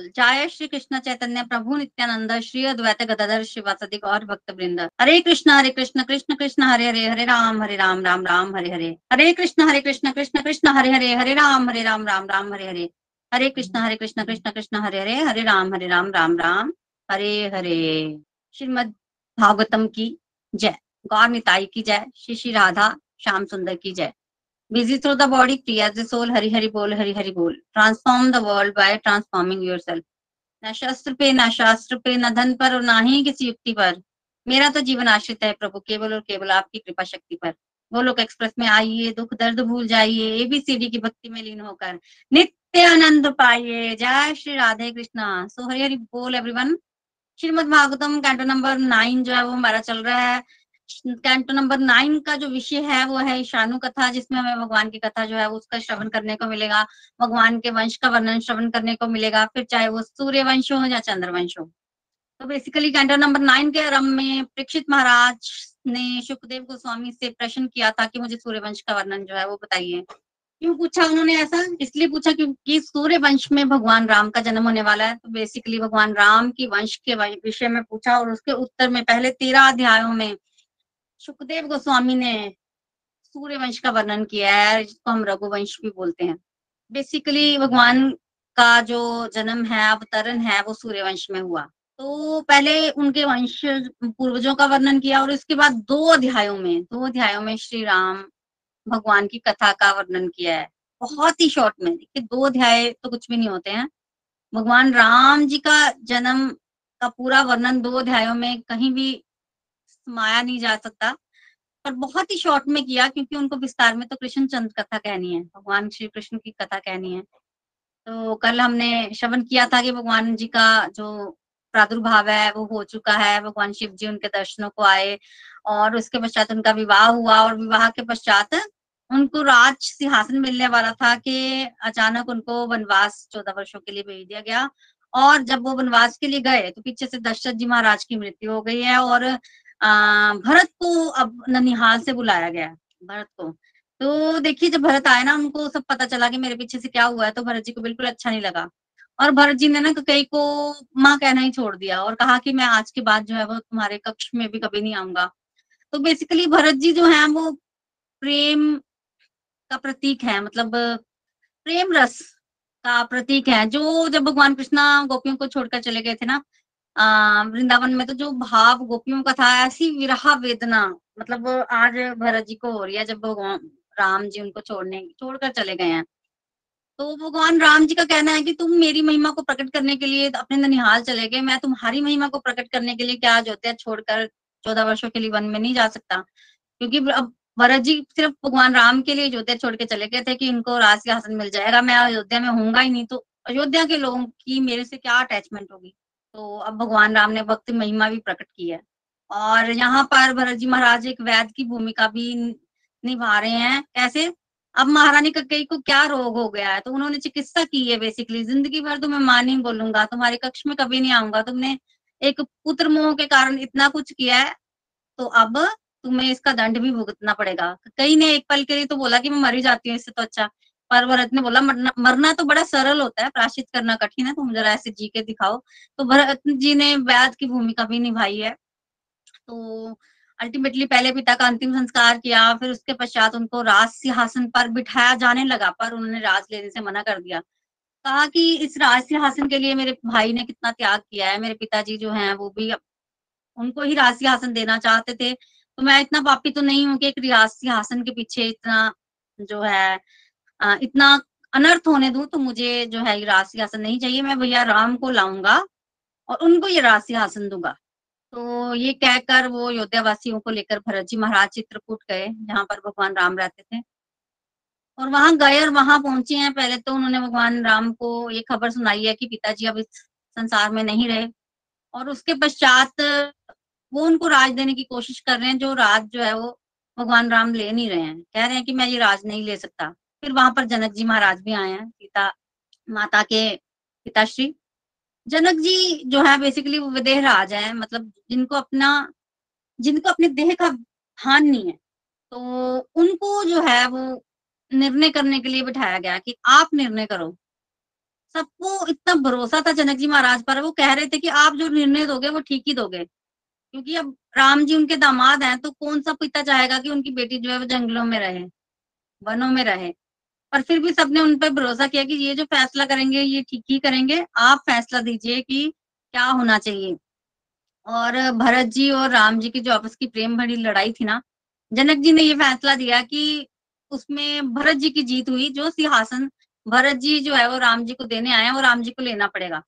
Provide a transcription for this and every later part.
बोल जय श्री कृष्ण चैतन्य प्रभु नित्यानंद, श्री अद्वैत गदाधर शिवासदि गौर भक्त वृंद हरे कृष्ण हरे कृष्ण कृष्ण कृष्ण, हरे हरे हरे राम हरे राम राम राम, हरे हरे। हरे कृष्ण हरे कृष्ण कृष्ण कृष्ण, हरे हरे हरे राम हरे राम राम राम, हरे हरे। हरे कृष्ण हरे कृष्ण कृष्ण कृष्ण, हरे हरे हरे राम हरे राम राम राम, हरे हरे। श्रीमद भागवतम की जय। गौर निताई की जय। श्री श्री राधा, श्याम सुंदर की जय। Busy through the body, free as the soul, hari hari bol, hari hari bol. Transform the world by transforming yourself. न शस्त्र पे न शास्त्र पे न धन पर और ना ही किसी युक्ति पर मेरा तो जीवन आश्रित है प्रभु, केवल और केवल आपकी कृपा शक्ति पर। वो लोग एक्सप्रेस में आइए, दुख दर्द भूल जाइए एबीसीडी की भक्ति में लीन होकर। नित्य आनंद पाइए। जय श्री राधे कृष्णा। सो हरि हरि बोल everyone Shrimad Bhagavatam canto number nine जो है वो हमारा चल रहा है। कैंटो नंबर नाइन का जो विषय है, वो है ईशानु कथा, जिसमें हमें भगवान की कथा जो है उसका श्रवण करने को मिलेगा, भगवान के वंश का वर्णन श्रवण करने को मिलेगा, फिर चाहे वो सूर्य वंश हो या चंद्र वंश हो। तो बेसिकली कैंटो नंबर नाइन के आरंभ में प्रीक्षित महाराज ने सुखदेव गोस्वामी से प्रश्न किया था कि मुझे सूर्य वंश का वर्णन जो है, वो बताइए। क्यों पूछा उन्होंने ऐसा? इसलिए पूछा क्योंकि सूर्य वंश में भगवान राम का जन्म होने वाला है। तो बेसिकली भगवान राम की वंश के विषय में पूछा और उसके उत्तर में पहले तेरह अध्यायों में सुखदेव गोस्वामी ने सूर्य वंश का वर्णन किया है, जिसको हम रघुवंश भी बोलते हैं। बेसिकली भगवान का जो जन्म है, अवतरण है, वो सूर्य वंश में हुआ। तो पहले उनके वंश पूर्वजों का वर्णन किया और इसके बाद दो अध्यायों में, दो अध्यायों में श्री राम भगवान की कथा का वर्णन किया है। बहुत ही शॉर्ट में, देखिए, दो अध्याय तो कुछ भी नहीं होते हैं। भगवान राम जी का जन्म का पूरा वर्णन दो अध्यायों में कहीं भी समाया नहीं जा सकता। पर बहुत ही शॉर्ट में किया, क्योंकि उनको विस्तार में तो कृष्ण चंद्र कथा कहनी है, भगवान श्री कृष्ण की कथा कहनी है। तो कल हमने श्रवण किया था कि भगवान जी का जो प्रादुर्भाव है, वो हो चुका है। भगवान शिव जी उनके दर्शनों को आए और उसके पश्चात उनका विवाह हुआ और विवाह के पश्चात उनको राज सिंहासन मिलने वाला था कि अचानक उनको वनवास चौदह वर्षों के लिए भेज दिया गया। और जब वो वनवास के लिए गए तो पीछे से दशरथ जी महाराज की मृत्यु हो गई है और भरत को अब ननिहाल से बुलाया गया भरत को। तो देखिए, जब भरत आए ना उनको सब पता चला कि मेरे पीछे से क्या हुआ है तो भरत जी को बिल्कुल अच्छा नहीं लगा। और भरत जी ने ना कई को माँ कहना ही छोड़ दिया और कहा कि मैं आज के बाद जो है, वो तुम्हारे कक्ष में भी कभी नहीं आऊँगा। तो बेसिकली भरत जी जो है, वो प्रेम का प्रतीक है मतलब प्रेम रस का प्रतीक है, जो जब भगवान कृष्णा गोपियों को छोड़कर चले गए थे ना वृंदावन में तो जो भाव गोपियों का था, ऐसी विरहा वेदना मतलब आज भरत जी को हो रही है, जब भगवान राम जी उनको छोड़ने, छोड़कर चले गए हैं। तो भगवान राम जी का कहना है कि तुम मेरी महिमा को प्रकट करने के लिए अपने ननिहाल चले गए, मैं तुम्हारी महिमा को प्रकट करने के लिए क्या अयोध्या छोड़कर चौदह वर्षों के लिए वन में नहीं जा सकता? क्योंकि अब भरत जी सिर्फ़ भगवान राम के लिए अयोध्या छोड़ के चले गए थे कि इनको राज सिंहासन मिल जाएगा, मैं अयोध्या में हूँगा ही नहीं तो अयोध्या के लोगों की मेरे से क्या अटैचमेंट होगी? तो अब भगवान राम ने भक्ति महिमा भी प्रकट की है। और यहाँ पर भरत जी महाराज एक वैद की भूमिका भी निभा रहे हैं। कैसे? अब महारानी कक्कई को क्या रोग हो गया है? तो उन्होंने चिकित्सा की है बेसिकली ज़िंदगी भर तुम्हें माँ नहीं बोलूँगा, तुम्हारे कक्ष में कभी नहीं आऊँगा। तुमने एक पुत्र मोह के कारण इतना कुछ किया है तो अब तुम्हें इसका दंड भी भुगतना पड़ेगा। कई ने एक पल के लिए तो बोला कि मैं मरी जाती हूँ, इससे तो अच्छा। पर भरत ने बोला, मरना मरना तो बड़ा सरल होता है, प्राश्चित करना कठिन है, तुम जरा ऐसे जी के दिखाओ। तो भरत जी ने वैद की भूमिका भी निभाई है। तो अल्टीमेटली पहले पिता का अंतिम संस्कार किया, फिर उसके पश्चात उनको राज सिंहासन पर बिठाया जाने लगा, पर उन्होंने राज लेने से मना कर दिया। कहा कि इस राज सिंहासन के लिए मेरे भाई ने कितना त्याग किया है, मेरे पिताजी जो हैं, वो भी उनको ही राज सिंहासन देना चाहते थे। तो मैं इतना पापी तो नहीं हूँ कि एक रियाज सिंहासन के पीछे इतना जो है इतना अनर्थ होने दूँ तो मुझे जो है ये राशि आसन नहीं चाहिए। मैं भैया राम को लाऊँगा और उनको ये राशि आसन दूँगा। तो ये कहकर वो अयोध्या वासियों को लेकर भरत जी महाराज चित्रकूट गए, जहाँ पर भगवान राम रहते थे। और वहाँ गए और वहाँ पहुँचे हैं। पहले तो उन्होंने भगवान राम को ये खबर सुनाई है कि पिताजी अब इस संसार में नहीं रहे और उसके पश्चात वो उनको राज देने की कोशिश कर रहे हैं, जो राज जो है वो भगवान राम ले नहीं रहे हैं। कह रहे हैं कि मैं ये राज नहीं ले सकता। फिर वहाँ पर जनक जी महाराज भी आए हैं, सीता, माता के पिताश्री। जनक जी जो है बेसिकली वो विदेह राज है मतलब जिनको अपना, जिनको अपने देह का भान नहीं है तो उनको जो है वो निर्णय करने के लिए बिठाया गया कि आप निर्णय करो। सबको इतना भरोसा था जनक जी महाराज पर, वो कह रहे थे कि आप जो निर्णय दोगे, वो ठीक ही दोगे। क्योंकि अब राम जी उनके दामाद हैं तो कौन सा पिता चाहेगा कि उनकी बेटी जो है वो जंगलों में रहे, वनों में रहे? पर फिर भी सबने उन पर भरोसा किया कि ये जो फैसला करेंगे, ये ठीक ही करेंगे। आप फैसला दीजिए कि क्या होना चाहिए। और भरत जी और राम जी की जो आपस की प्रेम भरी लड़ाई थी ना, जनक जी ने ये फैसला दिया कि उसमें भरत जी की जीत हुई, जो सिंहासन भरत जी जो है वो राम जी को देने आए वो राम जी को लेना पड़ेगा।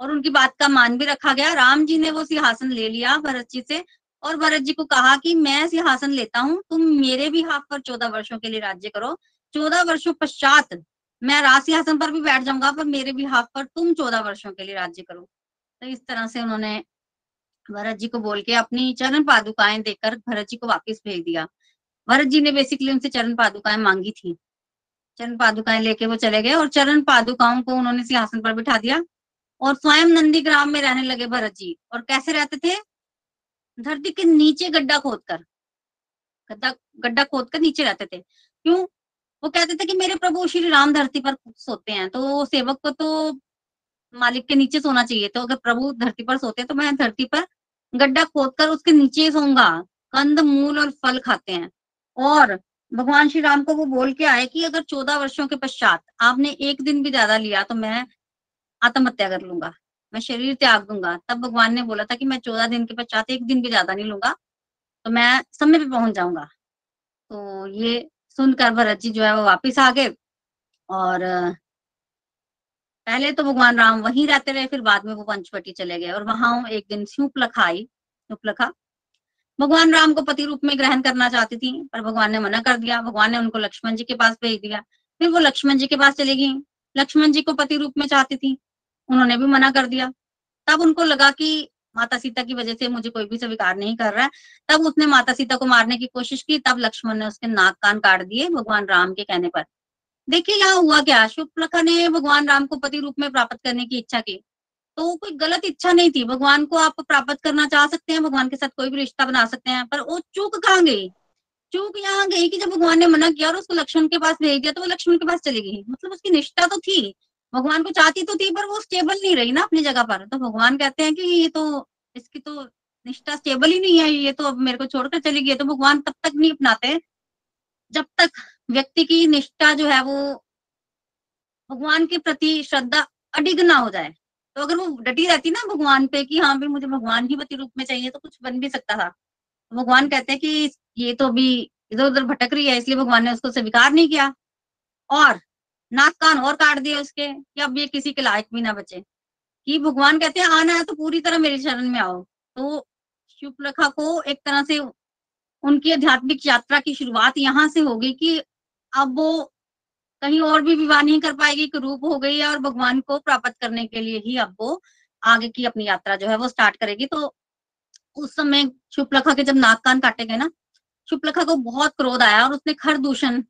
और उनकी बात का मान भी रखा गया। राम जी ने वो सिंहासन ले लिया भरत जी से और भरत जी को कहा कि मैं सिंहासन लेता हूँ, तुम मेरे भी हाथ पर चौदह वर्षों के लिए राज्य करो। चौदह वर्षों पश्चात मैं राज सिंहासन पर भी बैठ जाऊँगा, पर मेरे हाथ पर तुम चौदह वर्षों के लिए राज्य करो। तो इस तरह से उन्होंने भरत जी को बोल के अपनी चरण पादुकाएँ देकर भरत जी को वापस भेज दिया। भरत जी ने बेसिकली उनसे चरण पादुकाएँ मांगी थी। चरण पादुकाएँ लेके वो चले गए और चरण पादुकाओं को उन्होंने सिंहासन पर बिठा दिया और स्वयं नंदी ग्राम में रहने लगे भरत जी। और कैसे रहते थे? धरती के नीचे गड्ढा खोदकर, गड्ढा गड्ढा खोद कर नीचे रहते थे। क्यों? वो कहते थे कि मेरे प्रभु श्री राम धरती पर सोते हैं तो सेवक को तो मालिक के नीचे सोना चाहिए तो अगर प्रभु धरती पर सोते हैं तो मैं धरती पर गड्ढा खोद कर उसके नीचे सोऊँगा, कंद, मूल और फल खाते हैं। और भगवान श्री राम को वो बोल के आए कि अगर चौदह वर्षों के पश्चात आपने एक दिन भी ज़्यादा लिया तो मैं आत्महत्या कर लूँगा, मैं शरीर त्याग दूँगा। तब भगवान ने बोला था कि मैं चौदह दिन के पश्चात एक दिन भी ज़्यादा नहीं लूँगा तो मैं समय पे पहुँच जाऊँगा। तो ये सुनकर भरत जी जो है वो वापिस आ गए। और, पहले तो भगवान राम वहीं रहते रहे, फिर बाद में वो पंचवटी चले गए और वहाँ एक दिन सूपलखा आई सूपलखा भगवान राम को पति रूप में ग्रहण करना चाहती थी, पर भगवान ने मना कर दिया। भगवान ने उनको लक्ष्मण जी के पास भेज दिया। फिर वो लक्ष्मण जी के पास चली गई। लक्ष्मण जी को पति रूप में चाहती थी, उन्होंने भी मना कर दिया। तब उनको लगा कि माता सीता की वजह से मुझे कोई भी स्वीकार नहीं कर रहा है। तब उसने माता सीता को मारने की कोशिश की, तब लक्ष्मण ने उसके नाक कान काट दिए भगवान राम के कहने पर। देखिए, यहाँ हुआ क्या? शुक्लखा ने भगवान राम को पति रूप में प्राप्त करने की इच्छा की। तो कोई गलत इच्छा नहीं थी। भगवान को आप प्राप्त करना चाह सकते हैं, भगवान के साथ कोई भी रिश्ता बना सकते हैं, पर वो चूक कहाँ गई? चूक यहाँ गई कि जब भगवान ने मना किया और उसको लक्ष्मण के पास भेज दिया तो वो लक्ष्मण के पास चली गई। मतलब उसकी निष्ठा तो थी भगवान को चाहती तो थी, पर वो स्टेबल नहीं रही ना अपनी जगह पर। तो भगवान कहते हैं कि ये तो इसकी तो निष्ठा स्टेबल ही नहीं है, ये तो अब मेरे को छोड़कर चली गई तो भगवान तब तक नहीं अपनाते, जब तक व्यक्ति की निष्ठा जो है वो भगवान के प्रति श्रद्धा अडिग ना हो जाए। तो अगर वो डटी रहती ना भगवान पे कि हाँ भाई मुझे भगवान ही पति रूप में चाहिए तो कुछ बन भी सकता था। तो भगवान कहते हैं कि ये तो अभी इधर उधर भटक रही है, इसलिए भगवान ने उसको स्वीकार नहीं किया। और नाक कान और काट दिए उसके कि अब ये किसी के लायक भी ना बचे। कि भगवान कहते हैं, आना है तो पूरी तरह मेरी शरण में आओ। तो शुक्लखा को एक तरह से उनकी आध्यात्मिक यात्रा की शुरुआत यहाँ से होगी कि अब वो कहीं और भी विवाह नहीं कर पाएगी कि रूप हो गई है और भगवान को प्राप्त करने के लिए ही अब वो आगे की अपनी यात्रा जो है वो स्टार्ट करेगी। तो उस समय शुभलखा के जब नाक कान काटे गए ना शुभलखा को बहुत क्रोध आया और उसने खर दूषण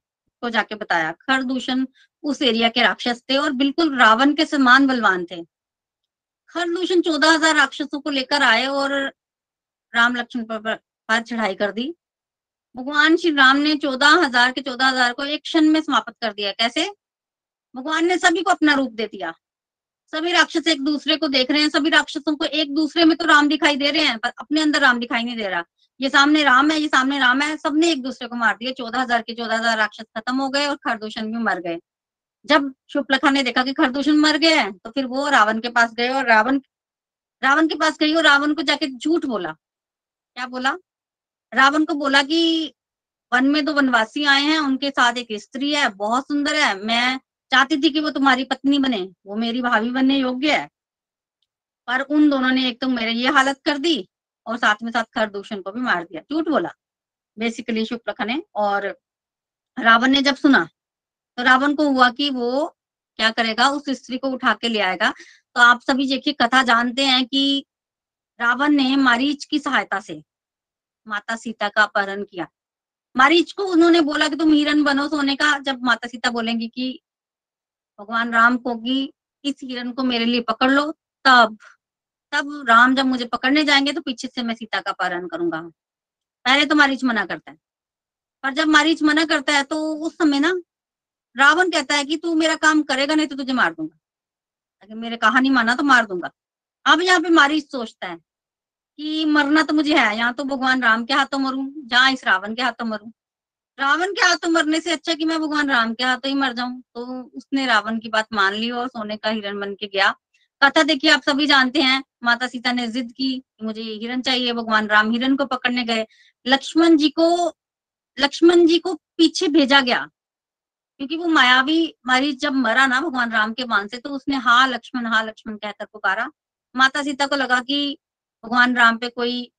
को जाके बताया। खर दूषण उस एरिया के राक्षस थे और बिल्कुल रावण के समान बलवान थे। खर दूषण चौदह हज़ार राक्षसों को लेकर आए और राम लक्ष्मण पर, पर चढ़ाई कर दी। भगवान श्री राम ने चौदह हज़ार के चौदह हज़ार को एक क्षण में समाप्त कर दिया। कैसे? भगवान ने सभी को अपना रूप दे दिया। सभी राक्षस एक दूसरे को देख रहे हैं सभी राक्षसों को एक दूसरे में तो राम दिखाई दे रहे हैं पर अपने अंदर राम दिखाई नहीं दे रहा। ये सामने राम है ये सामने राम है सबने एक दूसरे को मार दिया। चौदह हज़ार के चौदह हज़ार राक्षस खत्म हो गए और खरदूषण भी मर गए। जब शुक्लखा ने देखा कि खरदूषण मर गया है तो फिर वो रावण के पास गए और रावण रावण के पास गई और रावण को जाके झूठ बोला। क्या बोला? रावण को बोला कि वन में दो वनवासी आए हैं, उनके साथ एक स्त्री है, बहुत सुंदर है, मैं चाहती थी कि वो तुम्हारी पत्नी बने, वो मेरी भाभी बनने योग्य है। पर उन दोनों ने एक तो मेरे ये हालत कर दी और साथ में साथ खरदूषण को भी मार दिया, झूठ बोला। बेसिकली शुक्लख ने और रावण ने जब सुना तो रावण को हुआ कि वो क्या करेगा, उस स्त्री को उठा के ले आएगा। तो आप सभी देखिए, कथा जानते हैं कि रावण ने मारीच की सहायता से माता सीता का अपहरण किया। मारीच को उन्होंने बोला कि तुम हिरन बनो। सोने का जब माता सीता बोलेंगी कि भगवान राम को कि इस हिरन को मेरे लिए पकड़ लो, तब तब राम जब मुझे पकड़ने जाएँगे तो पीछे से मैं सीता का अपहरण करूँगा। पहले तो मारीच मना करता है। पर जब मारीच मना करता है तो उस समय ना रावण कहता है कि तू मेरा काम करेगा, नहीं तो तुझे मार दूँगा। अगर मेरे कहा नहीं माना तो मार दूँगा। अब यहाँ पे मारी सोचता है कि मरना तो मुझे है, यहाँ तो भगवान राम के हाथों मरूं, जहाँ इस रावण के हाथों मरूं। रावण के हाथों मरने से अच्छा कि मैं भगवान राम के हाथों ही मर जाऊँ? तो उसने रावण की बात मान ली और सोने का हिरण बन के गया। कथा देखिए, आप सभी जानते हैं, माता सीता ने जिद की मुझे हिरण चाहिए, भगवान राम हिरण को पकड़ने गए। लक्ष्मण जी को, लक्ष्मण जी को पीछे भेजा गया। क्योंकि वो मायावी मरीज़ जब मरा ना भगवान राम के बाण से तो उसने हा लक्ष्मण हा लक्ष्मण कहकर पुकारा। माता सीता को लगा कि भगवान राम पे कोई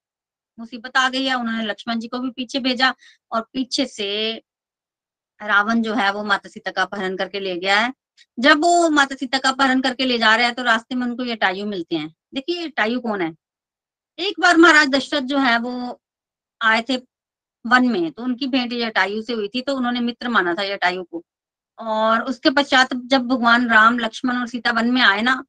मुसीबत आ गई है, उन्होंने लक्ष्मण जी को भी पीछे भेजा और पीछे से रावण जो है वो माता सीता का अपहरण करके ले गया है। जब वो माता सीता का अपहरण करके ले जा रहे हैं तो रास्ते में उनको ये टायु मिलते हैं। देखिए, ये टायु कौन है? एक बार महाराज दशरथ जो है वो आए थे वन में तो उनकी भेंट जटायु से हुई थी तो उन्होंने मित्र माना था जटायु को। और उसके पश्चात जब भगवान राम, लक्ष्मण और सीता वन में आए ना,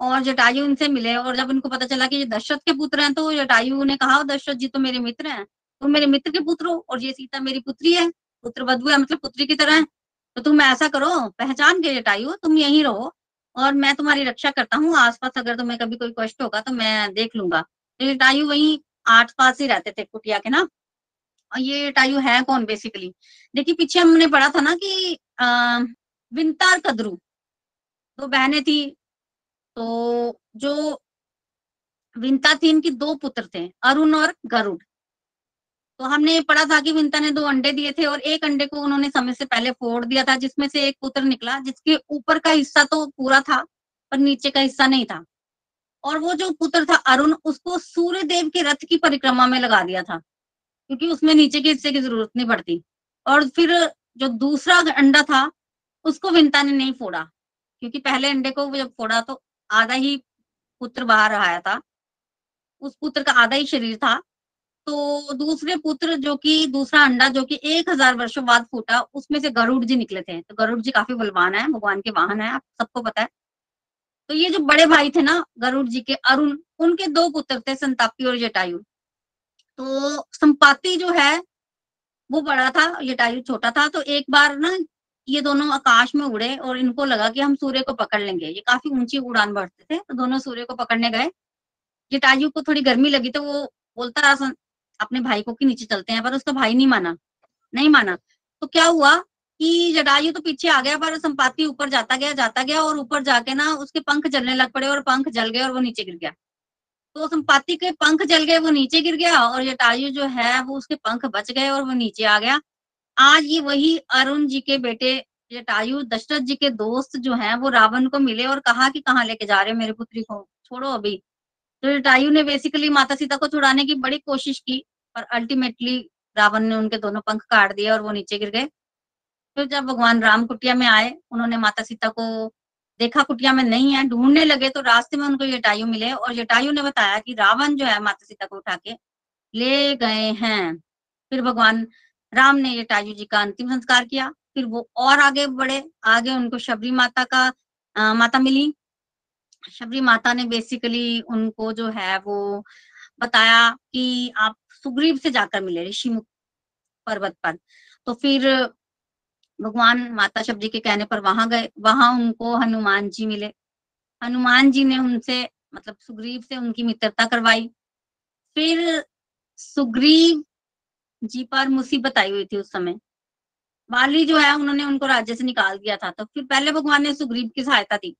और जटायु उनसे मिले, और जब उनको पता चला कि ये दशरथ के पुत्र हैं तो जटायु ने कहा दशरथ जी तो मेरे मित्र हैं। तुम मेरे मित्र के पुत्र हो, और ये सीता मेरी पुत्री है। पुत्र वधु है मतलब पुत्री की तरह है। तो तुम ऐसा करो, पहचान के जटायु तुम यहीं रहो, और मैं तुम्हारी रक्षा करता हूँ। आसपास अगर तुम्हें कभी कोई कष्ट होगा तो मैं देख लूँगा। तो जटायु वही आठ पास ही रहते थे कुटिया के ना ये जटायु है कौन बेसिकली देखिए, पीछे हमने पढ़ा था ना कि विंतार कदरू। दो बहनें थी तो जो विंता थी, इनकी दो पुत्र थे, अरुण और गरुड़। तो हमने पढ़ा था कि विंता ने दो अंडे दिए थे और एक अंडे को उन्होंने समय से पहले फोड़ दिया था, जिसमें से एक पुत्र निकला, जिसके ऊपर का हिस्सा तो पूरा था, पर नीचे का हिस्सा नहीं था। और वो जो पुत्र था अरुण, उसको सूर्य देव के रथ की परिक्रमा में लगा दिया था। क्योंकि उसमें नीचे के हिस्से की ज़रूरत नहीं पड़ती। और फिर जो दूसरा अंडा था, उसको विंता ने नहीं फोड़ा। क्योंकि पहले अंडे को जब फोड़ा तो आधा ही पुत्र बाहर आया था। उस पुत्र का आधा ही शरीर था। तो दूसरे पुत्र जो कि, दूसरा अंडा जो कि एक हज़ार वर्षों बाद फूटा, उसमें से गरुड़ जी निकले थे। तो गरुड़ जी काफ़ी बलवान है, भगवान के वाहन है, आप सबको पता है। तो ये जो बड़े भाई थे ना, गरुड़ जी के अरुण, उनके दो पुत्र थे संतापी और जटायु। तो संपाति जो है, वो बड़ा था जटायु छोटा था तो एक बार ना ये दोनों आकाश में उड़े और इनको लगा कि हम सूर्य को पकड़ लेंगे। ये काफ़ी ऊँची उड़ान बढ़ते थे तो दोनों सूर्य को पकड़ने गए। जटायु को थोड़ी गर्मी लगी तो वो बोलता रहा अपने भाई को कि नीचे चलते हैं, पर उसका भाई नहीं माना नहीं माना। तो क्या हुआ कि जटायु तो पीछे आ गया, पर संपाति ऊपर जाता गया जाता गया और ऊपर जाके ना उसके पंख जलने लग पड़े और पंख जल गए और वो नीचे गिर गया। तो संपाति के पंख जल गए, वो नीचे गिर गया और जटायु जो है, वो उसके पंख बच गए और वो नीचे आ गया। आज ये वही अरुण जी के बेटे जटायु दशरथ जी के दोस्त जो हैं, वो रावण को मिले और कहा कि कहाँ लेके जा रहे हो मेरे पुत्री को? छोड़ो अभी। तो जटायु ने बेसिकली माता सीता को छुड़ाने की बड़ी कोशिश की, पर अल्टीमेटली रावण ने उनके दोनों पंख काट दिए और वो नीचे गिर गए। फिर जब भगवान राम कुटिया में आए, उन्होंने माता सीता को देखा कुटिया में नहीं है ढूँढने लगे तो रास्ते में उनको जटायु मिले और जटायु ने बताया कि रावण जो है माता सीता को उठा के ले गए हैं। फिर भगवान राम ने जटायु जी का अंतिम संस्कार किया फिर वो और आगे बढ़े। आगे उनको शबरी माता का आ, माता मिली। शबरी माता ने बेसिकली उनको जो है वो बताया कि आप सुग्रीव से जाकर मिले ऋषि पर्वत पर। तो फिर भगवान माता शबरी के कहने पर वहाँ गए, वहाँ उनको हनुमान जी मिले। हनुमान जी ने उनसे मतलब सुग्रीव से उनकी मित्रता करवाई। फिर सुग्रीव जी पर मुसीबत आई हुई थी उस समय। बाली जो है, उन्होंने उनको राज्य से निकाल दिया था। तो फिर पहले भगवान ने सुग्रीव की सहायता दी।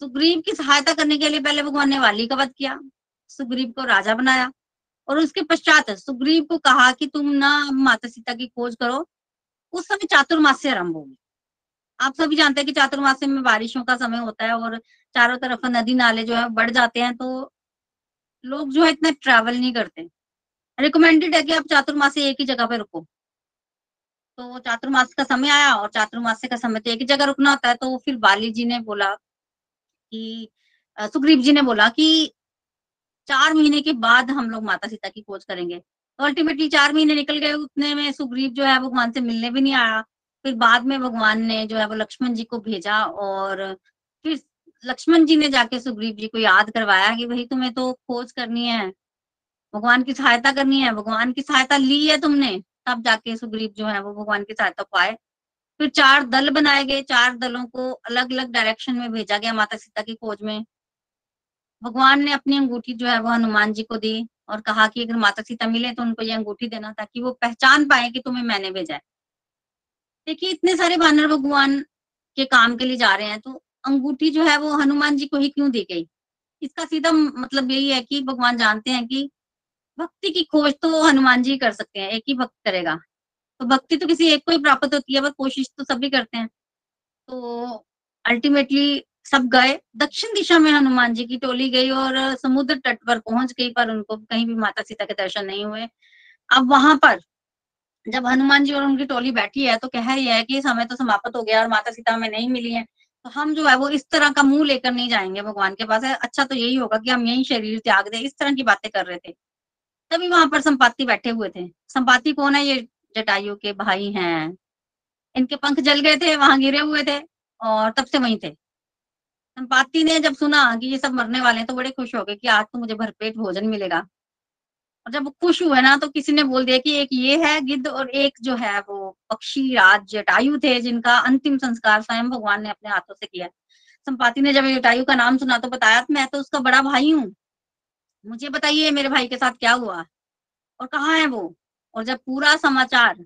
सुग्रीव की सहायता करने के लिए पहले भगवान ने वाली का वध किया, सुग्रीव को राजा बनाया। और उसके पश्चात सुग्रीव को कहा कि तुम ना माता सीता की खोज करो उस समय चातुर्मास से आरंभ होगी। आप सभी जानते हैं कि चातुर्मास में बारिशों का समय होता है और चारों तरफ़ नदी नाले जो है बढ़ जाते हैं तो लोग जो है इतना ट्रैवल नहीं करते। रिकमेंडेड है कि आप चातुर्मास एक ही जगह पे रुको। तो चातुर्मास का समय आया और चातुर्मास का समय तो एक ही जगह रुकना होता है तो फिर बाली जी ने बोला कि सुग्रीव जी ने बोला कि चार महीने के बाद हम लोग माता सीता की खोज करेंगे। अल्टीमेटली चार महीने निकल गए, उतने में सुग्रीव जो है, भगवान से मिलने भी नहीं आया। फिर बाद में भगवान ने जो है, वो लक्ष्मण जी को भेजा और फिर लक्ष्मण जी ने जाके सुग्रीव जी को याद करवाया कि भाई, तुम्हें तो खोज करनी है। भगवान की सहायता करनी है। भगवान की सहायता ली है तुमने। तब जाके सुग्रीव जो है, वो भगवान की सहायता पाए फिर चार दल बनाए गए। चार दलों को अलग अलग डायरेक्शन में भेजा गया माता सीता की खोज में। भगवान ने अपनी अंगूठी जो है, वो हनुमान जी को दी। और कहा कि अगर माता सीता मिले तो उनको ये अंगूठी देना ताकि वो पहचान पाए कि तुम्हें मैंने भेजा है। देखिए, इतने सारे वानर भगवान के काम के लिए जा रहे हैं तो अंगूठी जो है वो हनुमान जी को ही क्यों दी गई? इसका सीधा मतलब यही है कि भगवान जानते हैं कि भक्ति की खोज तो हनुमान जी कर सकते हैं, एक ही भक्त करेगा। तो भक्ति तो किसी एक को ही प्राप्त होती है, पर कोशिश तो सभी करते हैं। तो अल्टीमेटली सब गए। दक्षिण दिशा में हनुमान जी की टोली गई और समुद्र तट पर पहुँच गई, पर उनको कहीं भी माता सीता के दर्शन नहीं हुए। अब वहाँ पर, जब हनुमान जी और उनकी टोली बैठी है तो कह रही है कि समय तो समाप्त हो गया और माता सीता हमें नहीं मिली है। तो हम जो है वो इस तरह का मुँह लेकर नहीं जाएँगे भगवान के पास। है अच्छा तो यही होगा कि हम यही शरीर त्याग दे, इस तरह की बातें कर रहे थे। तभी वहाँ पर संपाति बैठे हुए थे। संपाति कौन है ये? जटायु के भाई हैं। इनके पंख जल गए थे, वहाँ गिरे हुए थे और तब से वहीं थे। संपाति ने जब सुना कि ये सब मरने वाले हैं तो बड़े खुश हो गए कि आज तो मुझे भरपेट भोजन मिलेगा। और जब खुश हुए ना तो किसी ने बोल दिया कि एक ये है गिद्ध और एक जो है वो पक्षी राज जटायु थे, जिनका अंतिम संस्कार स्वयं भगवान ने अपने हाथों से किया। संपाति ने जब जटायु का नाम सुना तो बताया, मैं तो उसका बड़ा भाई हूँ। मुझे बताइए मेरे भाई के साथ क्या हुआ? और कहाँ है वो? और जब पूरा समाचार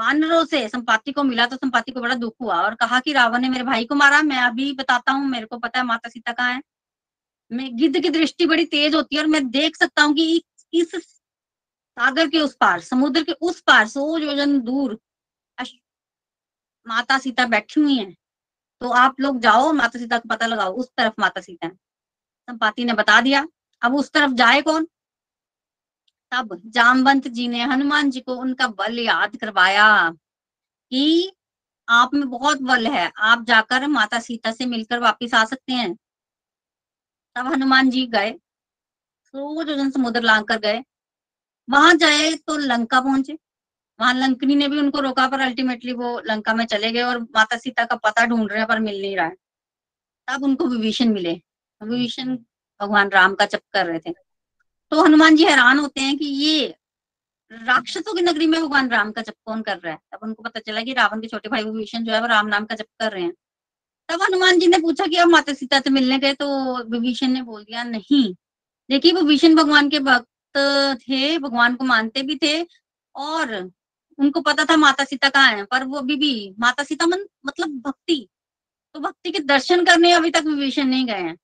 वानरों से, संपाति को मिला तो संपाति को बड़ा दुख हुआ और कहा कि रावण ने मेरे भाई को मारा। मैं अभी बताता हूँ, मेरे को पता है माता सीता कहाँ है। मैं गिद्ध की दृष्टि बड़ी तेज होती है और मैं देख सकता हूँ कि इस सागर के उस पार, समुद्र के उस पार सो योजन दूर माता सीता बैठी हुई है। तो आप लोग जाओ, माता सीता का पता लगाओ, उस तरफ़ माता सीता है। संपाति ने बता दिया, अब उस तरफ़ जाए कौन? तब जामवंत जी ने हनुमान जी को उनका बल याद करवाया कि आप में बहुत बल है आप जाकर माता सीता से मिलकर वापिस आ सकते हैं। तब हनुमान जी गए जन समुद्र लांग कर गए। वहाँ जाए तो लंका पहुँचे। वहाँ लंकनी ने भी उनको रोका पर अल्टीमेटली वो लंका में चले गए और माता सीता का पता ढूंढ रहे हैं पर मिल नहीं रहा है। तब उनको विभीषण मिले। विभीषण भगवान राम का चप कर रहे थे। तो हनुमान जी हैरान होते हैं कि ये राक्षसों की नगरी में भगवान राम का जप कौन कर रहा है? तब उनको पता चला कि रावण के छोटे भाई विभीषण जो है वो राम नाम का जप कर रहे हैं। तब हनुमान जी ने पूछा कि अब माता सीता से मिलने गए तो विभीषण ने बोल दिया, नहीं। देखिए विभीषण भगवान के भक्त थे, भगवान को मानते भी थे और उनको पता था माता सीता कहाँ है, पर वो अभी भी माता सीता मन मतलब भक्ति तो भक्ति के दर्शन करने अभी तक विभीषण नहीं गए हैं।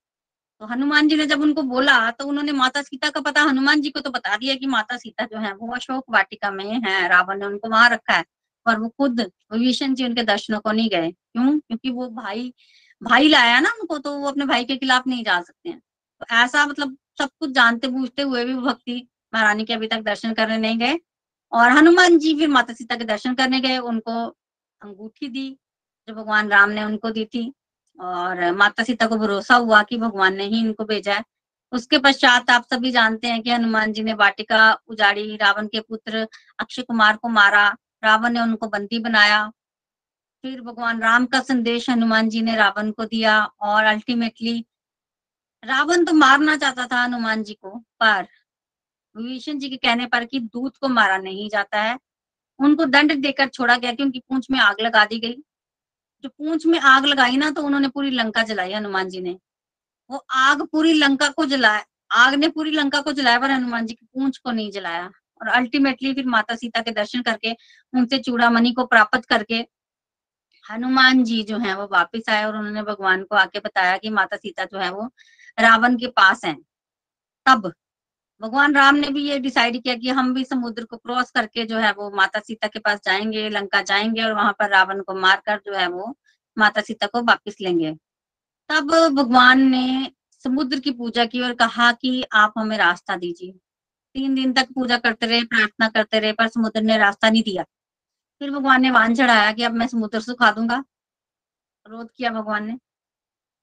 तो हनुमान जी ने जब उनको बोला तो उन्होंने माता सीता का पता, हनुमान जी को तो बता दिया कि माता सीता जो है, वो अशोक वाटिका में है, रावण ने उनको वहाँ रखा है, पर वो खुद विभीषण जी उनके दर्शनों को नहीं गए। क्यों? क्योंकि वो भाई भाई लाया ना उनको तो वो अपने भाई के खिलाफ नहीं जा सकते हैं। तो ऐसा मतलब सब कुछ जानते बूझते हुए भी भक्ति महारानी के अभी तक दर्शन करने नहीं गए। और हनुमान जी फिर माता सीता के दर्शन करने गए, उनको अंगूठी दी, जो भगवान राम ने उनको दी थी। और माता सीता को भरोसा हुआ कि भगवान ने ही इनको भेजा है। उसके पश्चात आप सभी जानते हैं कि हनुमान जी ने वाटिका उजाड़ी, रावण के पुत्र अक्षय कुमार को मारा, रावण ने उनको बंदी बनाया। फिर भगवान राम का संदेश हनुमान जी ने रावण को दिया और अल्टीमेटली रावण तो मारना चाहता था हनुमान जी को, पर विभीषण जी के कहने पर कि दूत को मारा नहीं जाता है। उनको दंड देकर छोड़ा गया क्योंकि पूंछ में आग लगा दी गई। जो पूंछ में आग लगाई ना तो उन्होंने पूरी लंका जलाई, हनुमान जी ने। वो आग पूरी लंका को जलाया आग ने पूरी लंका को जलाया, पर हनुमान जी की पूंछ को नहीं जलाया। और अल्टीमेटली फिर माता सीता के दर्शन करके, उनसे चूड़ामणि को प्राप्त करके, हनुमान जी जो है, वो वापिस आए और उन्होंने भगवान को आके बताया कि माता सीता जो है, वो रावण के पास है। तब भगवान राम ने भी ये डिसाइड किया कि हम भी समुद्र को क्रॉस करके जो है वो माता सीता के पास जाएँगे, लंका जाएँगे और वहाँ पर रावण को मारकर जो है वो माता सीता को वापिस लेंगे। तब भगवान ने समुद्र की पूजा की और कहा कि आप हमें रास्ता दीजिए। तीन दिन तक पूजा करते रहे, प्रार्थना करते रहे, पर समुद्र ने रास्ता नहीं दिया। फिर भगवान ने वान चढ़ाया कि अब मैं समुद्र सुखा दूँगा। क्रोध किया भगवान ने।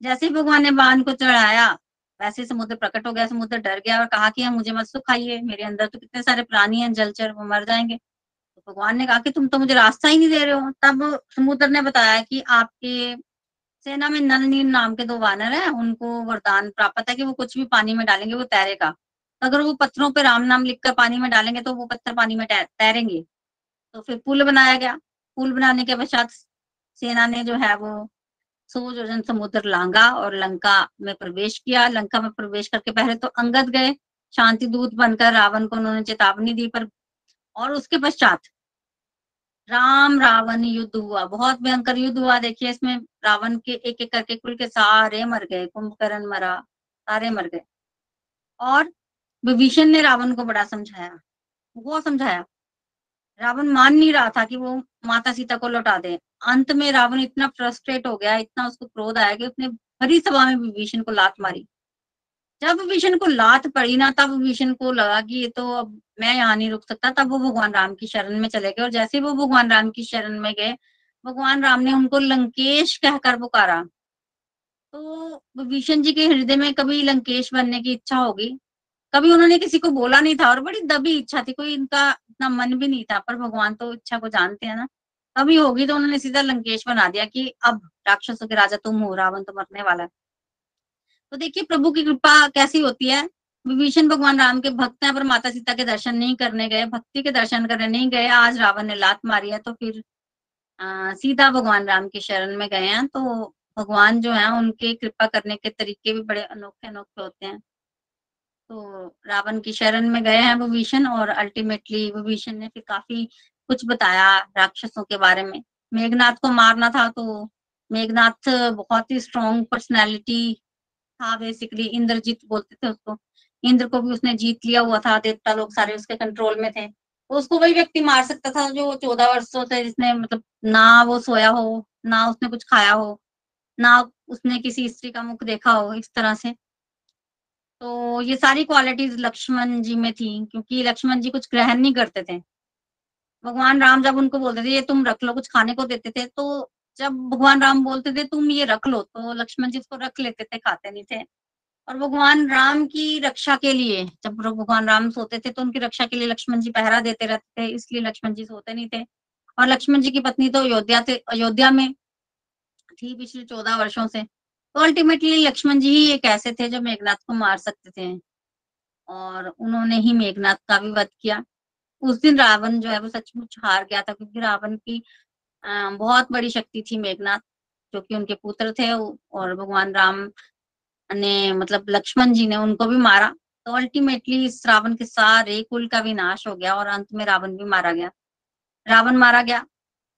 जैसे ही भगवान ने बाण को चढ़ाया वैसे समुद्र प्रकट हो गया, समुद्र डर गया और कहा कि हम मुझे मत सुखाइए, मेरे अंदर तो कितने सारे प्राणी हैं, जलचर, वो मर जाएँगे। तो भगवान ने कहा कि तुम तो मुझे रास्ता ही नहीं दे रहे हो। तब समुद्र ने बताया कि आपके सेना में नल नील नाम के दो वानर हैं, उनको वरदान प्राप्त है कि वो कुछ भी पानी में डालेंगे, वो तैरेगा। अगर वो पत्थरों पे राम नाम लिखकर पानी में डालेंगे तो वो पत्थर पानी में तैरेंगे। तो फिर पुल बनाया गया। पुल बनाने के पश्चात सेना ने जो है वो सौ योजन समुद्र लांगा और लंका में प्रवेश किया। लंका में प्रवेश करके पहले तो अंगद गए। शांति दूत बनकर रावण को उन्होंने चेतावनी दी पर और उसके पश्चात राम रावण युद्ध हुआ। बहुत भयंकर युद्ध हुआ। देखिए इसमें रावण के एक एक करके कुल के सारे मर गए। कुंभकर्ण मरा, सारे मर गए। और विभीषण ने रावण को बड़ा समझाया। वो समझाया। रावण मान नहीं रहा था कि वो माता सीता को लौटा दे। अंत में रावण इतना फ्रस्ट्रेट हो गया, इतना उसको क्रोध आया कि उसने भरी सभा में विभीषण को लात मारी। जब विभीषण को लात पड़ी ना, तब विभीषण को लगा कि ये तो अब मैं यहाँ नहीं रुक सकता, तब वो भगवान राम की शरण में चले गए। और जैसे वो भगवान राम की शरण में गए, भगवान राम ने उनको लंकेश कहकर पुकारा। तो विभीषण जी के हृदय में कभी लंकेश बनने की इच्छा होगी? कभी उन्होंने किसी को बोला नहीं था और बड़ी दबी इच्छा थी, कोई इनका इतना मन भी नहीं था, पर भगवान तो इच्छा को जानते हैं ना। कभी होगी तो उन्होंने सीधा लंकेश बना दिया कि अब राक्षसों के राजा तुम हो, रावण तो मरने वाला है। तो देखिए प्रभु की कृपा कैसी होती है। विभीषण भगवान राम के भक्त हैं, पर माता सीता के दर्शन नहीं करने गए, भक्ति के दर्शन करने नहीं गए। आज रावण ने लात मारी है तो फिर सीता भगवान राम की शरण में गए हैं। तो भगवान जो है, उनके कृपा करने के तरीके भी बड़े अनोखे अनोखे होते हैं। तो रावण की शरण में गए हैं विभीषण और अल्टीमेटली विभीषण ने फिर काफ़ी कुछ बताया राक्षसों के बारे में। मेघनाथ को मारना था तो मेघनाथ बहुत ही स्ट्रॉन्ग पर्सनैलिटी था बेसिकली इंद्रजीत बोलते थे उसको। इंद्र को भी उसने जीत लिया हुआ था, देवता लोग सारे उसके कंट्रोल में थे। तो उसको वही व्यक्ति मार सकता था जो चौदह वर्षों से जिसने मतलब ना वो सोया हो, ना उसने कुछ खाया हो, ना उसने किसी स्त्री का मुख देखा हो इस तरह से। तो ये सारी क्वालिटीज लक्ष्मण जी में थी, क्योंकि लक्ष्मण जी कुछ ग्रहण नहीं करते थे। भगवान राम जब उनको बोलते थे, ये तुम रख लो, कुछ खाने को देते थे। तो जब भगवान राम बोलते थे, तुम ये रख लो तो लक्ष्मण जी उसको रख लेते थे, खाते नहीं थे। और भगवान राम की रक्षा के लिए, जब भगवान राम सोते थे तो उनकी रक्षा के लिए लक्ष्मण जी पहरा देते रहते थे, इसलिए लक्ष्मण जी सोते नहीं थे। और लक्ष्मण जी की पत्नी तो अयोध्या थे, अयोध्या में थी पिछले चौदह वर्षों से। तो अल्टीमेटली लक्ष्मण जी ही एक ऐसे थे जो मेघनाथ को मार सकते थे। और उन्होंने ही मेघनाथ का भी वध किया। उस दिन रावण जो है, वो सचमुच हार गया था, क्योंकि रावण की बहुत बड़ी शक्ति थी मेघनाथ, जो कि उनके पुत्र थे। और भगवान राम ने मतलब लक्ष्मण जी ने उनको भी मारा। तो अल्टीमेटली इस रावण के सारे कुल का विनाश हो गया और अंत में रावण भी मारा गया। रावण मारा गया।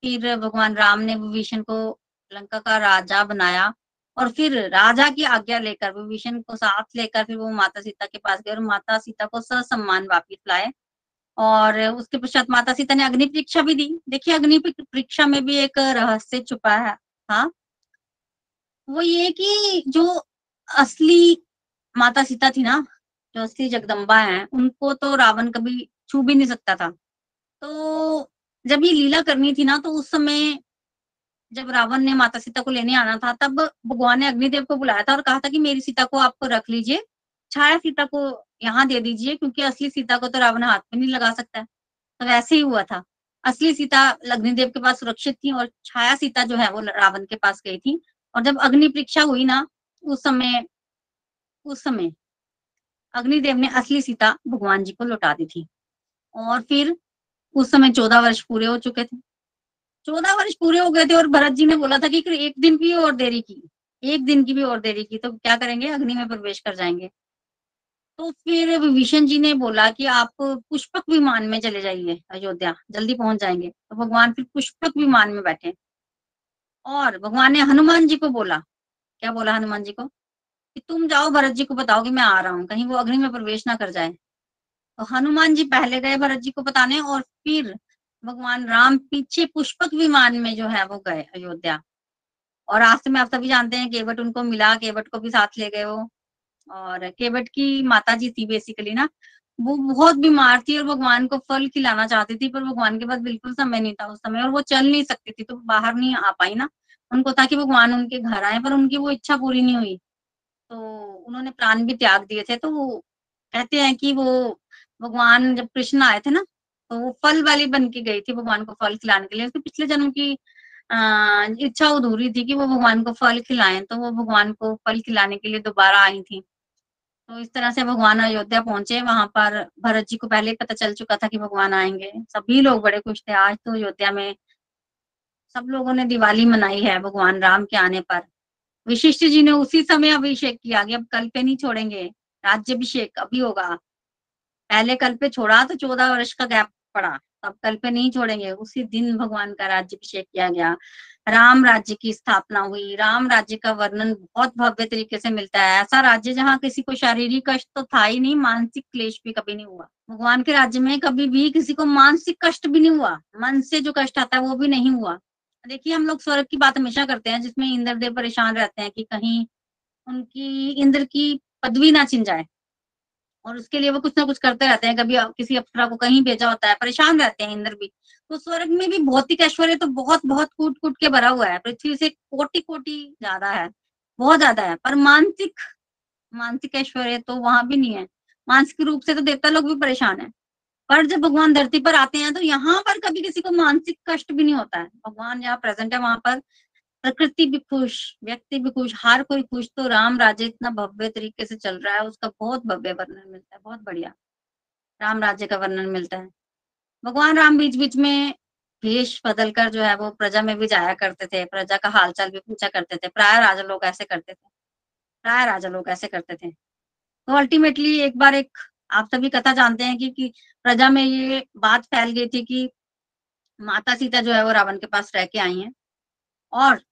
फिर भगवान राम ने विभीषण को लंका का राजा बनाया। और फिर राजा की आज्ञा लेकर विभीषण को साथ लेकर फिर वो माता सीता के पास गए और माता सीता को ससम्मान वापिस लाए। और उसके पश्चात माता सीता ने अग्नि परीक्षा भी दी। देखिए, अग्नि परीक्षा में भी एक रहस्य छुपा है हाँ। वो ये कि जो असली माता सीता थी ना, जो असली जगदम्बा है, उनको तो रावण कभी छू भी नहीं सकता था। तो जब ये लीला करनी थी ना तो उस समय जब रावण ने माता सीता को लेने आना था, तब भगवान ने अग्निदेव को बुलाया था और कहा था कि मेरी सीता को आपको रख लीजिए, छाया सीता को यहाँ दे दीजिए, क्योंकि असली सीता को तो रावण हाथ में नहीं लगा सकता है। तो वैसे ही हुआ था। असली सीता अग्निदेव के पास सुरक्षित थी और छाया सीता जो है वो रावण के पास गई थी। और जब अग्नि परीक्षा हुई ना, उस समय उस समय अग्निदेव ने असली सीता भगवान जी को लौटा दी थी। और फिर उस समय चौदह वर्ष पूरे हो चुके थे। चौदह वर्ष पूरे हो गए थे और भरत जी ने बोला था कि एक दिन की और देरी की, एक दिन की भी और देरी की तो क्या करेंगे? अग्नि में प्रवेश कर जाएँगे। तो फिर विभीषण जी ने बोला कि आप पुष्पक विमान में चले जाइए अयोध्या, जल्दी पहुँच जाएँगे। तो भगवान फिर पुष्पक विमान में बैठे और भगवान ने हनुमान जी को बोला। क्या बोला हनुमान जी को? कि तुम जाओ, भरत जी को बताओ कि मैं आ रहा हूँ, कहीं वो अग्नि में प्रवेश ना कर जाए। तो हनुमान जी पहले गए भरत जी को बताने और फिर भगवान राम पीछे पुष्पक विमान में जो है वो गए अयोध्या। और रास्ते में, आप सभी जानते हैं, केवट उनको मिला, केवट को भी साथ ले गए वो। और केवट की माता जी थी बेसिकली ना। वो बहुत बीमार थी और भगवान को फल खिलाना चाहती थी, पर भगवान के पास बिल्कुल समय नहीं था उस समय और वो चल नहीं सकती थी तो बाहर नहीं आ पाई ना। उनको था कि भगवान उनके घर आए, पर उनकी वो इच्छा पूरी नहीं हुई। तो उन्होंने प्राण भी त्याग दिए थे तो कहते हैं कि वो भगवान जब कृष्ण आए थे ना तो वो फल वाली बन के गई थी भगवान को फल खिलाने के लिए। उसके पिछले जन्म की अः इच्छा अधूरी थी कि वो भगवान को फल खिलाएँ तो वो भगवान को फल खिलाने के लिए दोबारा आई थी। तो इस तरह से भगवान अयोध्या पहुँचे। वहाँ पर भरत जी को पहले पता चल चुका था कि भगवान आएँगे। सभी लोग बड़े खुश थे। आज तो अयोध्या में सब लोगों ने दिवाली मनाई है भगवान राम के आने पर। विशिष्ट जी ने उसी समय अभिषेक किया कि अब कल पे नहीं छोड़ेंगे। राज्य अभिषेक अभी होगा। पहले कल पे छोड़ा तो चौदह वर्ष का गैप पड़ा। अब कल पे नहीं छोड़ेंगे। उसी दिन भगवान का राज्य राज्यभिषेक किया गया। राम राज्य की स्थापना हुई। राम राज्य का वर्णन बहुत भव्य तरीके से मिलता है। ऐसा राज्य जहाँ किसी को शारीरिक कष्ट तो था ही नहीं, मानसिक क्लेश भी कभी नहीं हुआ। भगवान के राज्य में कभी भी किसी को मानसिक कष्ट भी नहीं हुआ। मन से जो कष्ट आता है वो भी नहीं हुआ। देखिए, हम लोग स्वर्ग की बात हमेशा करते हैं, जिसमें इंद्र देव परेशान रहते हैं कि कहीं उनकी इंद्र की पदवी ना छिन जाए। और उसके लिए वो कुछ ना कुछ करते रहते हैं। कभी किसी अप्सरा को कहीं भेजा होता है, परेशान रहते हैं इंद्र भी। तो स्वर्ग में भी भौतिक ऐश्वर्य तो बहुत बहुत कूट कूट के भरा हुआ है। पृथ्वी से कोटि कोटि ज़्यादा है, बहुत ज़्यादा है। पर मानसिक मानसिक ऐश्वर्य तो वहाँ भी नहीं है। मानसिक रूप से तो देवता लोग भी परेशान है। पर जब भगवान धरती पर आते हैं तो यहाँ पर कभी किसी को मानसिक कष्ट भी नहीं होता है। भगवान जहाँ प्रेजेंट है वहाँ पर प्रकृति भी खुश व्यक्ति भी खुश हर कोई खुश तो राम राज्य इतना भव्य तरीके से चल रहा है उसका बहुत भव्य वर्णन मिलता है बहुत बढ़िया। राम राज्य का वर्णन मिलता है। भगवान राम बीच बीच में भेष बदल कर जो है वो प्रजा में भी जाया करते थे प्रजा का हालचाल भी पूछा करते थे प्राय राजा लोग ऐसे करते थे प्राय राजा लोग ऐसे करते थे। तो अल्टीमेटली एक बार एक आप सभी कथा जानते हैं कि, कि प्रजा में ये बात फैल गई थी कि माता सीता जो है वो रावण के पास रह के आई हैं और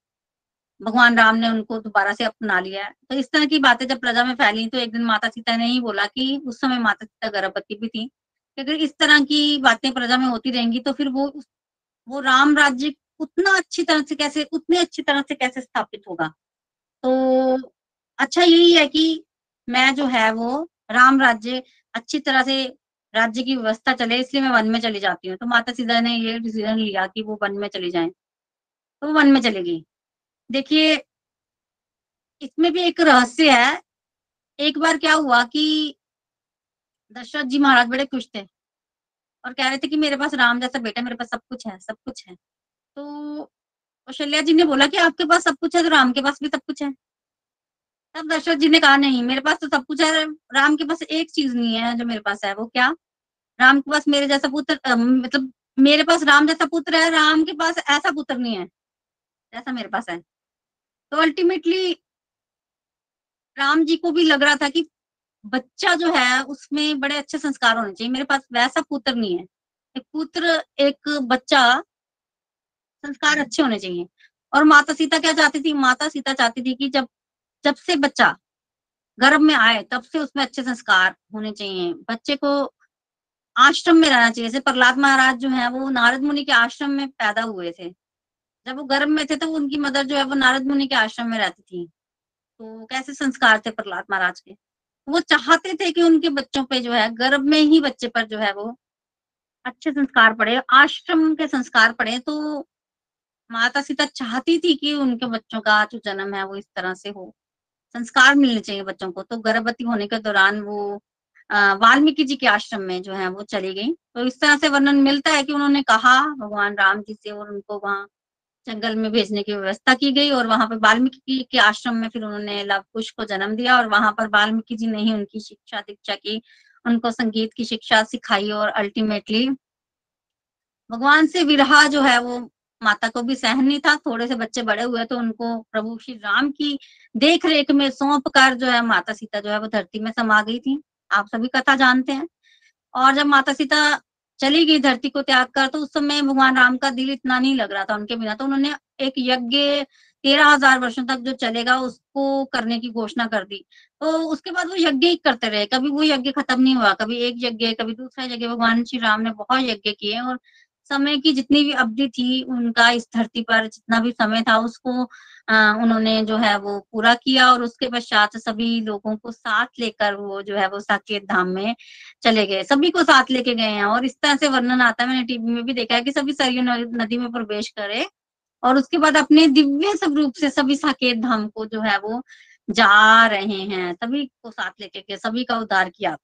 भगवान राम ने उनको दोबारा से अपना लिया तो इस तरह की बातें जब प्रजा में फैली तो एक दिन माता सीता ने ही बोला कि उस समय माता सीता गर्भवती भी थी। अगर इस तरह की बातें प्रजा में होती रहेंगी तो फिर वो वो राम राज्य उतना अच्छी तरह से कैसे, उतनी अच्छी तरह से कैसे स्थापित होगा? तो अच्छा यही है कि मैं जो है वो राम राज्य अच्छी तरह से राज्य की व्यवस्था चले, इसलिए मैं वन में चली जाती हूँ। तो माता सीता ने ये डिसीज़न लिया कि वो वन में चली जाए। तो वो वन में चली गई। देखिए, इसमें भी एक रहस्य है। एक बार क्या हुआ कि दशरथ जी महाराज बड़े खुश थे और कह रहे थे कि मेरे पास राम जैसा बेटा मेरे पास सब कुछ है, सब कुछ है। तो कौशल्या जी ने बोला कि आपके पास सब कुछ है तो राम के पास भी सब कुछ है। तब दशरथ जी ने कहा, नहीं, मेरे पास तो सब कुछ है, राम के पास एक चीज़ नहीं है जो मेरे पास है, वो क्या? राम के पास मेरे जैसा पुत्र मतलब मेरे पास राम जैसा पुत्र है, राम के पास ऐसा पुत्र नहीं है जैसा मेरे पास है। तो अल्टीमेटली राम जी को भी लग रहा था कि बच्चा जो है, उसमें बड़े अच्छे संस्कार होने चाहिए। मेरे पास वैसा पुत्र नहीं है। एक पुत्र, एक बच्चा, संस्कार अच्छे होने चाहिए। और माता सीता क्या चाहती थी? माता सीता चाहती थी कि जब जब से बच्चा गर्भ में आए, तब से उसमें अच्छे संस्कार होने चाहिए। बच्चे को आश्रम में रहना चाहिए। जैसे प्रहलाद महाराज जो है, वो नारद मुनि के आश्रम में पैदा हुए थे। जब वो गर्भ में थे तो उनकी मदर जो है, वो नारद मुनि के आश्रम में रहती थी। तो कैसे संस्कार थे प्रहलाद महाराज के? वो चाहते थे कि उनके बच्चों पे जो है, गर्भ में ही बच्चे पर जो है वो अच्छे संस्कार पड़े, आश्रम के संस्कार पड़े। तो माता सीता चाहती थी कि उनके बच्चों का जो जन्म है, वो इस तरह से हो, संस्कार मिलने चाहिए बच्चों को। तो गर्भवती होने के दौरान वो वाल्मीकि जी के आश्रम में जो है, वो चली गई। तो इस तरह से वर्णन मिलता है कि उन्होंने कहा, भगवान राम जी से और उनको वहाँ जंगल में भेजने की व्यवस्था की गई और वहाँ पर वाल्मीकि के आश्रम में फिर उन्होंने लव कुश को जन्म दिया और वहाँ पर वाल्मीकि जी ने ही उनकी शिक्षा दीक्षा की, उनको संगीत की शिक्षा सिखाई और अल्टीमेटली भगवान से विरहा जो है वो माता को भी सहन नहीं था। थोड़े से बच्चे बड़े हुए तो उनको प्रभु श्री राम की देख रेख में सौंप कर जो है माता सीता जो है वो धरती में समा गई थी। आप सभी कथा जानते हैं। और जब माता सीता चली गई धरती को त्याग कर तो उस समय भगवान राम का दिल इतना नहीं लग रहा था उनके बिना। तो उन्होंने एक यज्ञ तेरह हज़ार वर्षो तक जो चलेगा, उसको करने की घोषणा कर दी। तो उसके बाद वो यज्ञ ही करते रहे। कभी वो यज्ञ खत्म नहीं हुआ, कभी एक यज्ञ, कभी दूसरा यज्ञ। भगवान श्री राम ने बहुत यज्ञ किए और समय की जितनी भी अवधि थी उनका इस धरती पर जितना भी समय था उसको उन्होंने जो है वो पूरा किया और उसके पश्चात सभी लोगों को साथ लेकर वो जो है वो साकेत धाम में चले गए। सभी को साथ लेके गए हैं और इस तरह से वर्णन आता है। मैंने टीवी में भी देखा है कि सभी सरयू नदी में प्रवेश करे और उसके बाद अपने दिव्य स्वरूप से सभी साकेत धाम को जो है वो जा रहे हैं। सभी को साथ लेके गए, सभी का उद्धार किया।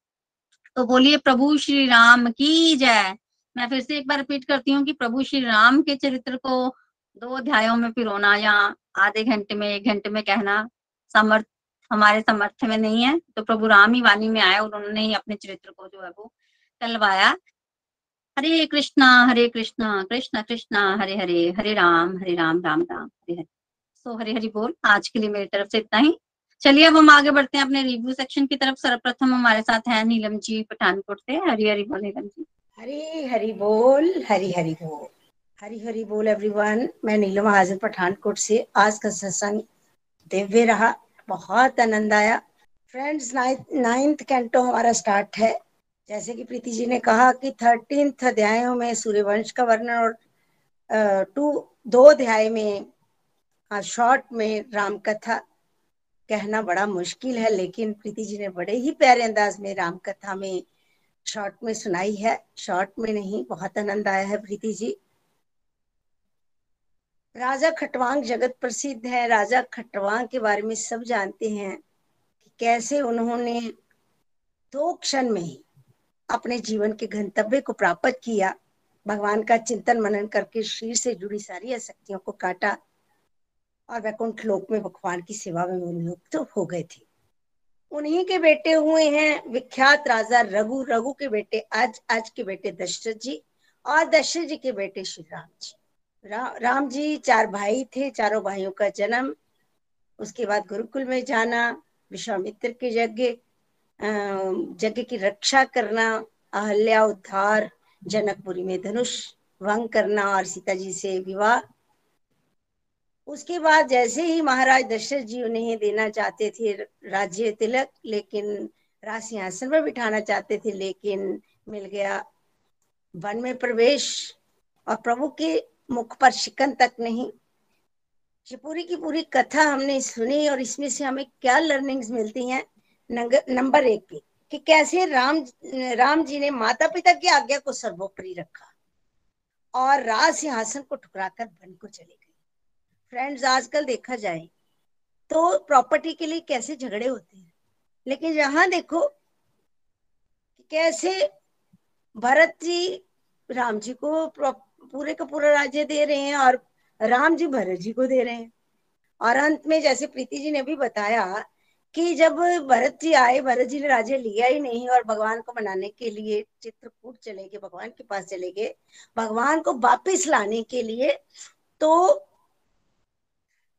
तो बोलिए प्रभु श्री राम की जय। मैं फिर से एक बार रिपीट करती हूँ कि प्रभु श्री राम के चरित्र को दो अध्यायों में पिरोना या आधे घंटे में, एक घंटे में कहना समर्थ, हमारे समर्थ में नहीं है। तो प्रभु राम ही वाणी में आए और उन्होंने ही अपने चरित्र को जो है वो कहलवाया हरे कृष्णा हरे कृष्णा, कृष्ण, कृष्णा, हरे हरे हरे राम हरे राम राम राम, हरे हरे। सो हरे हरि बोल, आज के लिए मेरी तरफ़ से इतना ही। चलिए अब हम आगे बढ़ते हैं अपने रिव्यू सेक्शन की तरफ़। सर्वप्रथम हमारे साथ है नीलम जी पठानकोट से। हरी हरी बोल नीलम जी। हरी हरी बोल, हरी हरी बोल। हरी हरी बोल एवरीवन मैं नीलम हाजिर पठानकोट से आज का सत्संग दिव्य रहा। बहुत आनंद आया। फ्रेंड्स नाइन्थ कैंटो हमारा स्टार्ट है। जैसे कि प्रीति जी ने कहा कि थर्टीन अध्यायों में सूर्यवंश का वर्णन और टू दो अध्याय में शॉर्ट में राम कथा कहना बड़ा मुश्किल है, लेकिन प्रीति जी ने बड़े ही प्यारे अंदाज में राम कथा में शॉर्ट में सुनाई है। शॉर्ट में नहीं, बहुत आनंद आया है प्रीति जी। राजा खटवांग जगत प्रसिद्ध है। राजा खटवांग के बारे में सब जानते हैं कि कैसे उन्होंने दो क्षण में ही अपने जीवन के गंतव्य को प्राप्त किया। भगवान का चिंतन मनन करके शरीर से जुड़ी सारी आसक्तियों को काटा और वैकुंठ लोक में भगवान की सेवा में नियुक्त हो गए थे। उन्हीं के बेटे हुए हैं विख्यात राजा रघु रघु के बेटे आज आज के बेटे दशरथ जी और दशरथ जी के बेटे श्री राम जी। रा, राम जी चार भाई थे चारों भाइयों का जन्म। उसके बाद गुरुकुल में जाना विश्वामित्र के यज्ञ यज्ञ की रक्षा करना अहल्या उद्धार जनकपुरी में धनुष भंग करना और सीता जी से विवाह उसके बाद जैसे ही महाराज दशरथ जी उन्हें देना चाहते थे राज्य तिलक, लेकिन राज सिंहासन पर बिठाना चाहते थे, लेकिन मिल गया वन में प्रवेश और प्रभु के मुख पर शिकन तक नहीं। ये पूरी की पूरी कथा हमने सुनी और इसमें से हमें क्या लर्निंग्स मिलती हैं? नंबर एक पे, कि कैसे राम राम जी ने माता पिता की आज्ञा को सर्वोपरि रखा और राज सिंहासन को ठुकराकर वन को चले। फ्रेंड्स आजकल देखा जाए तो प्रॉपर्टी के लिए कैसे झगड़े होते हैं? लेकिन यहाँ देखो कैसे भरत जी राम जी को पूरे का पूरा राज्य दे रहे हैं और राम जी भरत जी को दे रहे हैं। और अंत में जैसे प्रीति जी ने भी बताया कि जब भरत जी आए, भरत जी ने राज्य लिया ही नहीं और भगवान को मनाने के लिए चित्रकूट चले गए, भगवान के पास चले गए, भगवान को वापिस लाने के लिए तो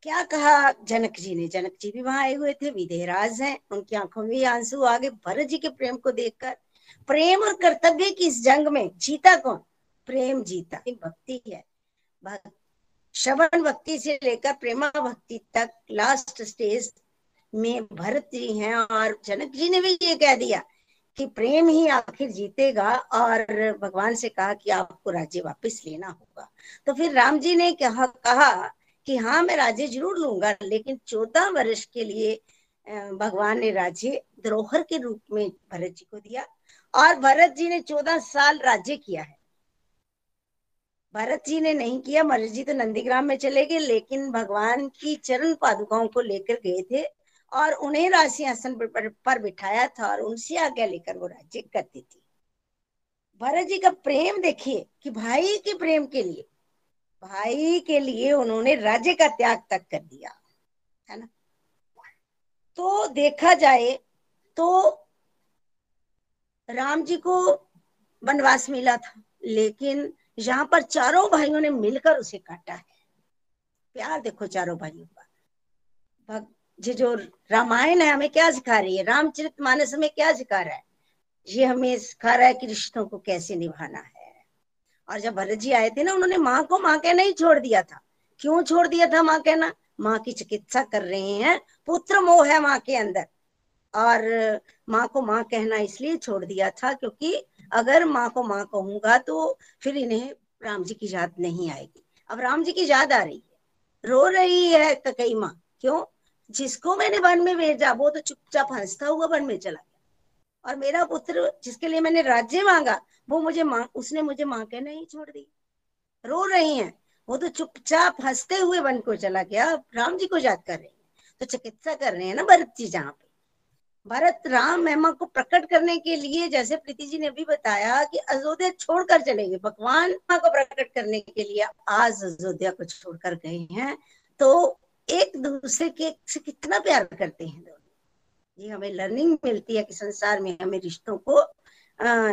क्या कहा जनक जी ने? जनक जी भी वहाँ आए हुए थे विदेहराज हैं, उनकी आँखों में आँसू आगे भरत जी के प्रेम को देखकर, प्रेम और कर्तव्य की इस जंग में जीता कौन? प्रेम जीता। भक्ति है। श्रवण भक्ति से लेकर प्रेमा भक्ति तक लास्ट स्टेज में भरत जी हैं और जनक जी ने भी ये कह दिया कि प्रेम ही आखिर जीतेगा और भगवान से कहा कि आपको राज्य वापस लेना होगा। तो फिर राम जी ने कहा कहा कि हाँ मैं राज्य ज़रूर लूँगा लेकिन चौदह वर्ष के लिए भगवान ने राज्य द्रोहर के रूप में भरत जी को दिया और भरत जी ने चौदह साल राज्य किया है। भरत जी ने नहीं किया भरत जी तो नंदीग्राम में चले गए लेकिन भगवान की चरण पादुकाओं को लेकर गए थे और उन्हें राज सिंहासन पर, पर बिठाया था और उनसे आज्ञा लेकर वो राज्य करती थी। भरत जी का प्रेम देखिए कि भाई के प्रेम के लिए भाई के लिए उन्होंने राज्य का त्याग तक कर दिया, है ना? तो देखा जाए तो राम जी को वनवास मिला था, लेकिन यहाँ पर चारों भाइयों ने मिलकर उसे काटा है। प्यार देखो चारों भाइयों का। ये जो रामायण है, हमें क्या सिखा रही है? रामचरित मानस हमें क्या सिखा रहा है? ये हमें सिखा रहा है कि रिश्तों को कैसे निभाना है। और जब भरत जी आए थे ना, उन्होंने माँ को माँ कहना ही छोड़ दिया था। क्यों छोड़ दिया था माँ कहना? माँ की चिकित्सा कर रहे हैं, पुत्र मोह है माँ के अंदर। और माँ को माँ कहना इसलिए छोड़ दिया था क्योंकि अगर माँ को माँ कहूँगा तो फिर इन्हें राम जी की याद नहीं आएगी। अब राम जी की याद आ रही है। रो रही है ककई माँ। क्यों? जिसको मैंने वन में भेजा, वो तो चुपचाप हंसता हुआ वन में चला और मेरा पुत्र जिसके लिए मैंने राज्य मांगा, वो मुझे माँ, उसने मुझे माँ कहना ही छोड़ दी। रो रही हैं। वो तो चुपचाप हँसते हुए वन को चला गया। राम जी को याद कर रहे हैं। तो चिकित्सा कर रहे हैं ना भरत जी जहाँ पे। भरत राम महिमा को प्रकट करने के लिए, जैसे प्रीति जी ने भी बताया कि अयोध्या छोड़कर चले गए। भगवान को प्रकट करने के लिए आज अयोध्या को छोड़कर गए हैं। तो एक दूसरे के से कितना प्यार करते हैं दोनों। ये हमें लर्निंग मिलती है कि संसार में हमें रिश्तों को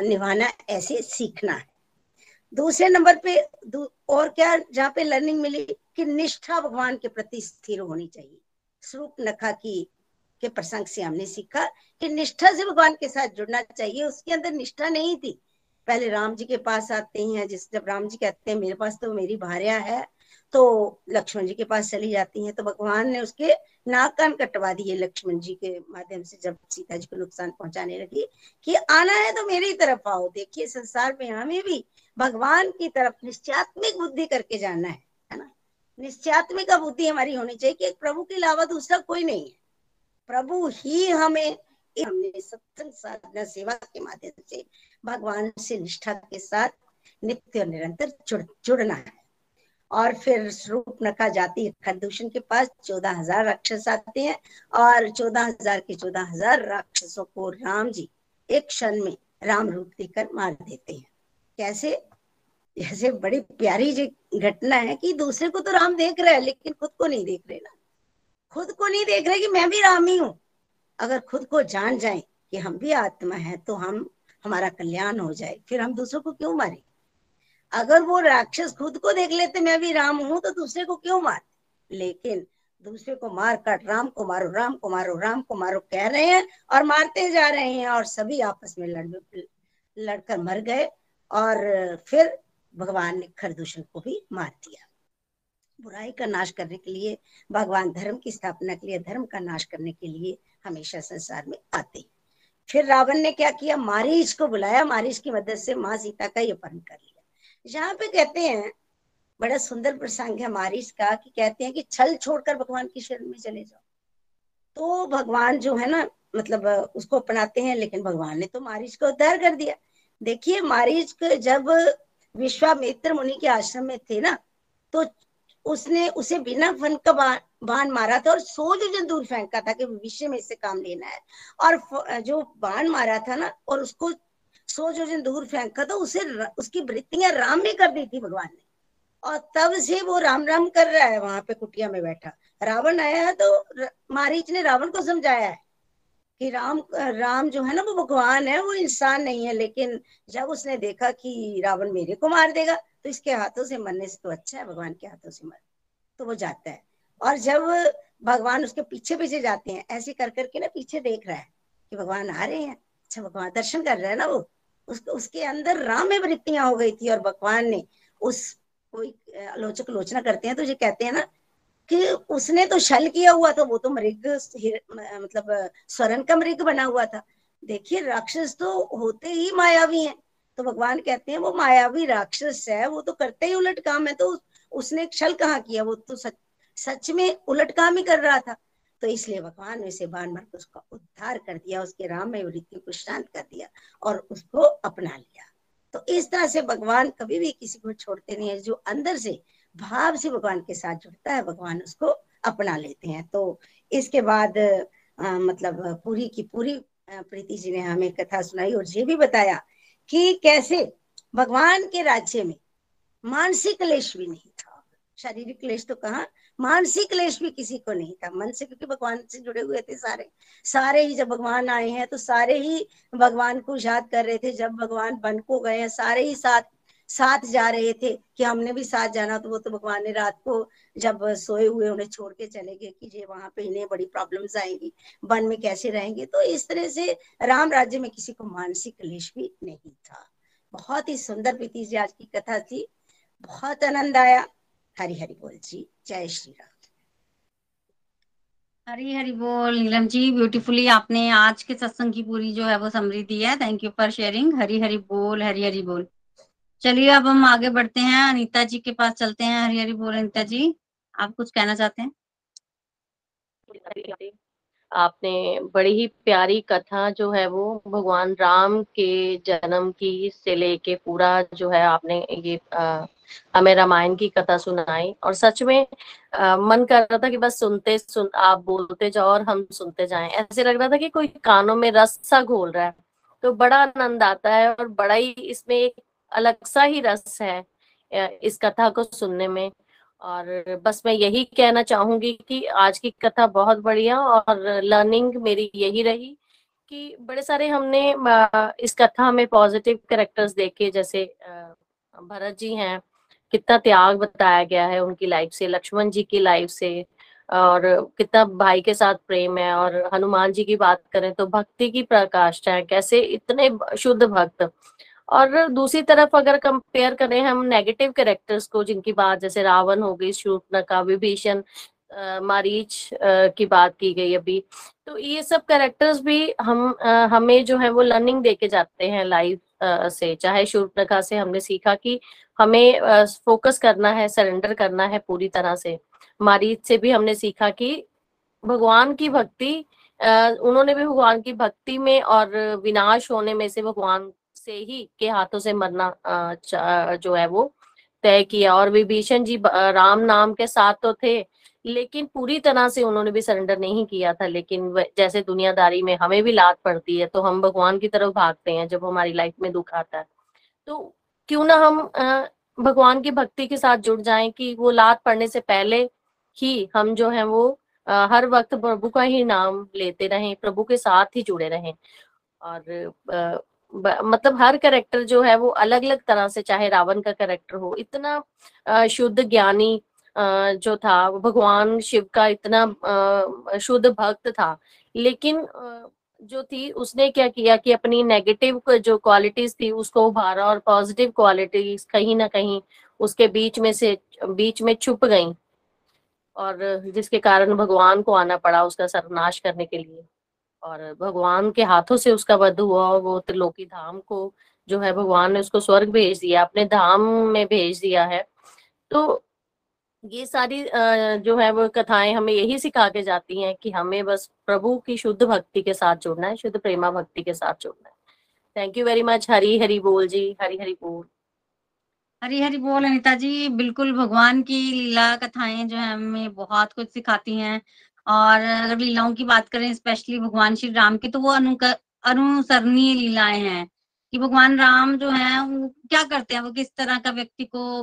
निभाना ऐसे सीखना है। दूसरे नंबर पे और क्या जहाँ पे लर्निंग मिली कि निष्ठा भगवान के प्रति स्थिर होनी चाहिए। स्वरूप नखा की, के प्रसंग से हमने सीखा कि निष्ठा से भगवान के साथ जुड़ना चाहिए। उसके अंदर निष्ठा नहीं थी। पहले राम जी के पास आते हैं, जिस, जब राम जी कहते हैं, मेरे पास तो मेरी भार्या है। तो लक्ष्मण जी के पास चली जाती हैं तो भगवान ने उसके नाक कान कटवा दिए लक्ष्मण जी के माध्यम से, जब सीता जी को नुकसान पहुँचाने लगी कि आना है तो मेरी तरफ़ आओ, देखिए संसार में हमें भी भगवान की तरफ़ निश्चयात्मिक बुद्धि करके जाना है है ना? निश्चयात्मिक बुद्धि हमारी होनी चाहिए कि प्रभु के अलावा दूसरा कोई नहीं है। प्रभु ही हमें, हमने सत्संग साधना सेवा के माध्यम से भगवान से निष्ठा के साथ नित्य निरंतर जुड़, जुड़ना है। और फिर स्वरूप नखा जाती है खरदूषण के पास, चौदह हज़ार राक्षस आते हैं और चौदह हज़ार के चौदह हज़ार राक्षसों को राम जी एक क्षण में राम रूप देकर मार देते हैं। कैसे? जैसे बड़ी प्यारी जो घटना है कि दूसरे को तो राम देख रहे हैं, लेकिन खुद को नहीं देख रहे ना। खुद को नहीं देख रहे कि मैं भी राम ही हूँ। अगर खुद को जान जाए कि हम भी आत्मा है तो हम, हमारा कल्याण हो जाए। फिर हम दूसरों को क्यों मारे? अगर वो राक्षस खुद को देख लेते, मैं भी राम हूँ तो दूसरे को क्यों मार? लेकिन दूसरे को मार काट, राम को मारो, राम को मारो, राम को मारो, कह रहे हैं और मारते जा रहे हैं और सभी आपस में लड़, लड़कर मर गए और फिर भगवान ने खरदूषण को भी मार दिया। बुराई का नाश करने के लिए, भगवान धर्म की स्थापना के लिए, धर्म का नाश करने के लिए हमेशा संसार में आते फिर रावण ने क्या किया? मारीच को बुलाया, मारीच की मदद से माँ सीता का ये अपहरण कर लिया। यहाँ पे कहते हैं, बड़ा सुंदर प्रसंग है मारिश का कि कहते हैं कि छल छोड़कर भगवान की शरण में चले जाओ। तो भगवान जो है ना मतलब उसको अपनाते हैं, लेकिन भगवान ने तो मारिच को उद्धार कर दिया। देखिए मारिच जब विश्वामित्र मुनि के आश्रम में थे ना तो उसने उसे बिना फन का बाण मारा था और सो जो दूर फेंका था कि भविष्य में इससे काम लेना है। और जो बाण मारा था ना, और उसको जो दूर फेंका था, उसे उसकी वृत्तियाँ राम ने कर दी थी भगवान ने। और तब से वो राम राम कर रहा है वहाँ पे कुटिया में बैठा। रावण आया है तो मारीच ने रावण को समझाया है कि राम राम जो है ना, वो भगवान है, वो इंसान नहीं है, लेकिन जब उसने देखा कि रावण मेरे को मार देगा तो इसके हाथों से मरने से तो अच्छा है, भगवान के हाथों से मर तो वो जाता है। और जब भगवान उसके पीछे पीछे जाते हैं, ऐसे कर करके ना पीछे देख रहा है कि भगवान आ रहे हैं। अच्छा भगवान दर्शन कर रहे हैं ना वो? उस, उसके अंदर राम में वृत्तियाँ हो गई थी और भगवान ने उस कोई आलोचक आलोचना करते हैं तो ये कहते हैं ना कि उसने तो छल किया हुआ था वो तो मृग मतलब स्वरण का मृग बना हुआ था। देखिए राक्षस तो होते ही मायावी हैं। तो भगवान कहते हैं वो मायावी राक्षस है वो तो करते ही उलट काम है तो उसने छल कहाँ किया? वो तो सच सच में उलट काम ही कर रहा था। तो इसलिए भगवान ने उसे बाण मार उसका उद्धार कर दिया उसके राम में वृत्ति को शांत कर दिया और उसको अपना लिया। तो इस तरह से भगवान कभी भी किसी को छोड़ते नहीं है जो अंदर से भाव से भगवान के साथ जुड़ता है भगवान उसको अपना लेते हैं। तो इसके बाद आ, मतलब पूरी की पूरी प्रीति जी ने हमें कथा सुनाई और ये भी बताया कि कैसे भगवान के राज्य में मानसिक क्लेश भी नहीं था। शारीरिक क्लेश तो कहा मानसिक क्लेश भी किसी को नहीं था। मन से क्योंकि भगवान से जुड़े हुए थे सारे। सारे ही जब भगवान आए हैं तो सारे ही भगवान को याद कर रहे थे। जब भगवान बन को गए हैं, सारे ही साथ साथ जा रहे थे कि हमने भी साथ जाना तो वो तो भगवान ने रात को जब सोए हुए उन्हें छोड़ के चले गए कि ये वहाँ पे इन्हें बड़ी प्रॉब्लम्स आएँगी। वन में कैसे रहेंगे? तो इस तरह से राम राज्य में किसी को मानसिक क्लेश भी नहीं था। बहुत ही सुंदर प्रीति जी आज की कथा थी। बहुत आनंद आया। हरि हरि बोल जी। जय श्री राम। हरी हरी बोल नीलम जी ब्यूटीफुली आपने आज के सत्संग की पूरी जो है वो समरी दी है। Thank you for sharing Hari Hari बोल हरी हरी बोल। चलिए अब हम आगे बढ़ते हैं। अनीता जी के पास चलते हैं। हरी हरी बोल अनीता जी आप कुछ कहना चाहते हैं? आपने बड़ी ही प्यारी कथा जो है वो भगवान राम के जन्म की से लेके पूरा जो है आपने ये आ, हमें रामायण की कथा सुनाई और सच में आ, मन कर रहा था कि बस सुनते सुन आप बोलते जाओ और हम सुनते जाएँ। ऐसे लग रहा था कि कोई कानों में रस सा घोल रहा है। तो बड़ा आनंद आता है और बड़ा ही इसमें एक अलग सा ही रस है इस कथा को सुनने में। और बस मैं यही कहना चाहूँगी कि आज की कथा बहुत बढ़िया और लर्निंग मेरी यही रही कि बड़े सारे हमने इस कथा में पॉजिटिव कैरेक्टर्स देखे जैसे भरत जी हैं कितना त्याग बताया गया है उनकी लाइफ से, लक्ष्मण जी की लाइफ से, और कितना भाई के साथ प्रेम है, और हनुमान जी की बात करें तो भक्ति की प्रकाष्ठा है, कैसे इतने शुद्ध भक्त। और दूसरी तरफ़ अगर कंपेयर करें हम नेगेटिव कैरेक्टर्स को, जिनकी बात जैसे रावण हो गई शूर्पणखा विभीषण मारीच की बात की गई अभी तो ये सब कैरेक्टर्स भी हम हमें जो है वो लर्निंग देके जाते हैं लाइफ से, चाहे शूर्पणखा से हमने सीखा कि हमें फोकस करना है सरेंडर करना है पूरी तरह से। मारीच से भी हमने सीखा कि भगवान की भक्ति उन्होंने भी भगवान की भक्ति में और विनाश होने में से भगवान से ही के हाथों से मरना जो है वो तय किया। और विभीषण जी राम नाम के साथ तो थे, लेकिन पूरी तरह से उन्होंने भी सरेंडर नहीं किया था। लेकिन जैसे दुनियादारी में हमें भी लात पड़ती है तो हम भगवान की तरफ़ भागते हैं जब हमारी लाइफ में दुख आता है। तो क्यों ना हम भगवान की भक्ति के साथ जुड़ जाएँ कि वो लात पड़ने से पहले ही हम जो है वो हर वक्त प्रभु का ही नाम लेते रहें, प्रभु के साथ ही जुड़े रहें। और मतलब हर करेक्टर जो है वो अलग अलग तरह से, चाहे रावण का करेक्टर हो, इतना शुद्ध ज्ञानी जो था भगवान, शिव का इतना शुद्ध भक्त था। लेकिन जो थी, उसने क्या किया कि अपनी नेगेटिव जो क्वालिटीज थी, उसको उभारा और पॉजिटिव क्वालिटीज कहीं ना कहीं उसके बीच में से, बीच में छुप गई। और जिसके कारण भगवान को आना पड़ा उसका सर्वनाश करने के लिए। और भगवान के हाथों से उसका वध हुआ और वो त्रिलोकी धाम को जो है, भगवान ने उसको स्वर्ग भेज दिया, अपने धाम में भेज दिया है। तो ये सारी जो है वो कथाएँ हमें यही सिखा के जाती हैं कि हमें बस प्रभु की शुद्ध भक्ति के साथ जुड़ना है, शुद्ध प्रेमा भक्ति के साथ जुड़ना है। Thank you very much Hari Hari बोल जी, हरी हरी बोल। हरी हरी बोल अनिता जी, बिल्कुल भगवान की लीला कथाएँ जो है हमें बहुत कुछ सिखाती हैं। और अगर लीलाओं की बात करें स्पेशली भगवान श्री राम की तो वो अनुसरणीय लीलाएँ हैं कि भगवान राम जो है, वो क्या करते हैं? वो किस तरह का व्यक्ति को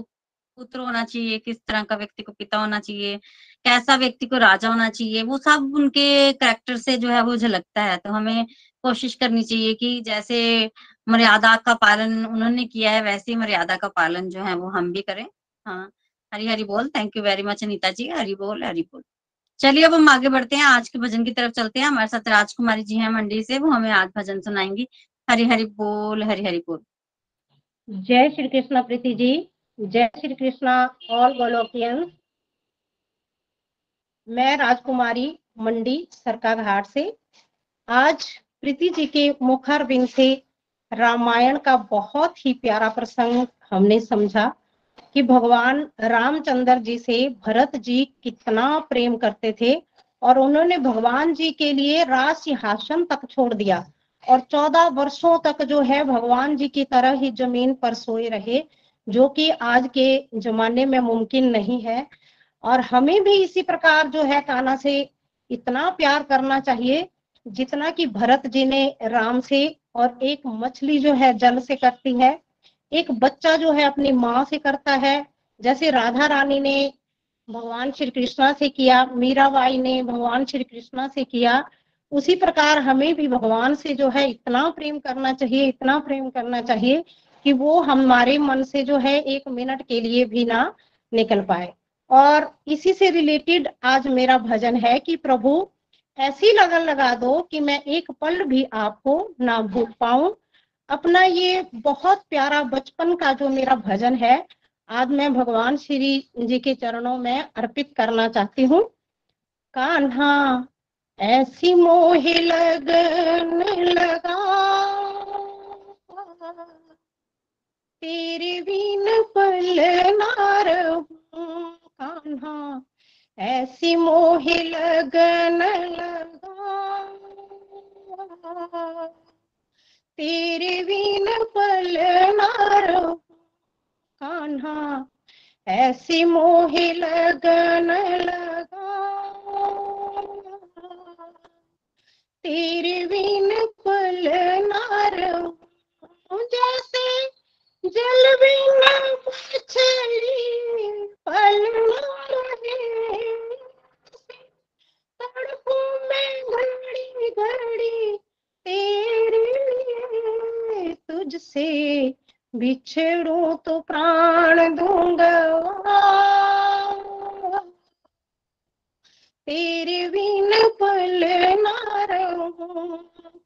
पुत्र होना चाहिए, किस तरह का व्यक्ति को पिता होना चाहिए, कैसा व्यक्ति को राजा होना चाहिए, वो सब उनके करेक्टर से जो है वो झलकता है। तो हमें कोशिश करनी चाहिए कि जैसे मर्यादा का पालन उन्होंने किया है, वैसे ही मर्यादा का पालन जो है वो हम भी करें। हाँ हरी हरी बोल। Thank you very much Anita ji. Hari बोल हरी बोल। चलिए, अब हम आगे बढ़ते हैं। आज के भजन की तरफ़ चलते हैं। हमारे साथ राजकुमारी जी हैं मंडी से। वो हमें आज भजन सुनाएँगी। हरी हरी बोल, हरी हरी बोल। जय श्री कृष्ण प्रीति जी। जय श्री कृष्णा ऑल गोलोकियन मैं राजकुमारी मंडी सरका घाट से। आज प्रीति जी के मुखर बिन से रामायण का बहुत ही प्यारा प्रसंग हमने समझा कि भगवान रामचंद्र जी से भरत जी कितना प्रेम करते थे और उन्होंने भगवान जी के लिए राज सिंहासन तक छोड़ दिया। और चौदह वर्षों तक जो है भगवान जी की तरह ही ज़मीन पर सोए रहे। जो कि आज के जमाने में मुमकिन नहीं है। और हमें भी इसी प्रकार जो है काना से इतना प्यार करना चाहिए, जितना कि भरत जी ने राम से और एक मछली जो है जल से करती है। एक बच्चा जो है अपनी माँ से करता है। जैसे राधा रानी ने भगवान श्री कृष्णा से किया मीराबाई ने भगवान श्री कृष्णा से किया, उसी प्रकार हमें भी भगवान से जो है इतना प्रेम करना चाहिए, इतना प्रेम करना चाहिए कि वो हमारे मन से जो है एक मिनट के लिए भी ना निकल पाए। और इसी से रिलेटेड आज मेरा भजन है कि प्रभु, ऐसी लगन लगा दो कि मैं एक पल भी आपको ना भूल पाऊँ। अपना ये बहुत प्यारा बचपन का जो मेरा भजन है, आज मैं भगवान श्री जी के चरणों में अर्पित करना चाहती हूँ। कान्हा, ऐसी मोह लगन लगा तेरे बिन पल ना रहूँ कान्हा ऐसी मोह लगन लगा तेरे बिन पल ना रहूँ कान्हा ऐसी मोह लगन लगा तेरे बिन पल ना रहूँ जैसे जल बिन पल घड़ी घड़ी तेरे तुझसे बिछड़ू तो प्राण दूँगा। तेरे बिन पल ना रहूँ,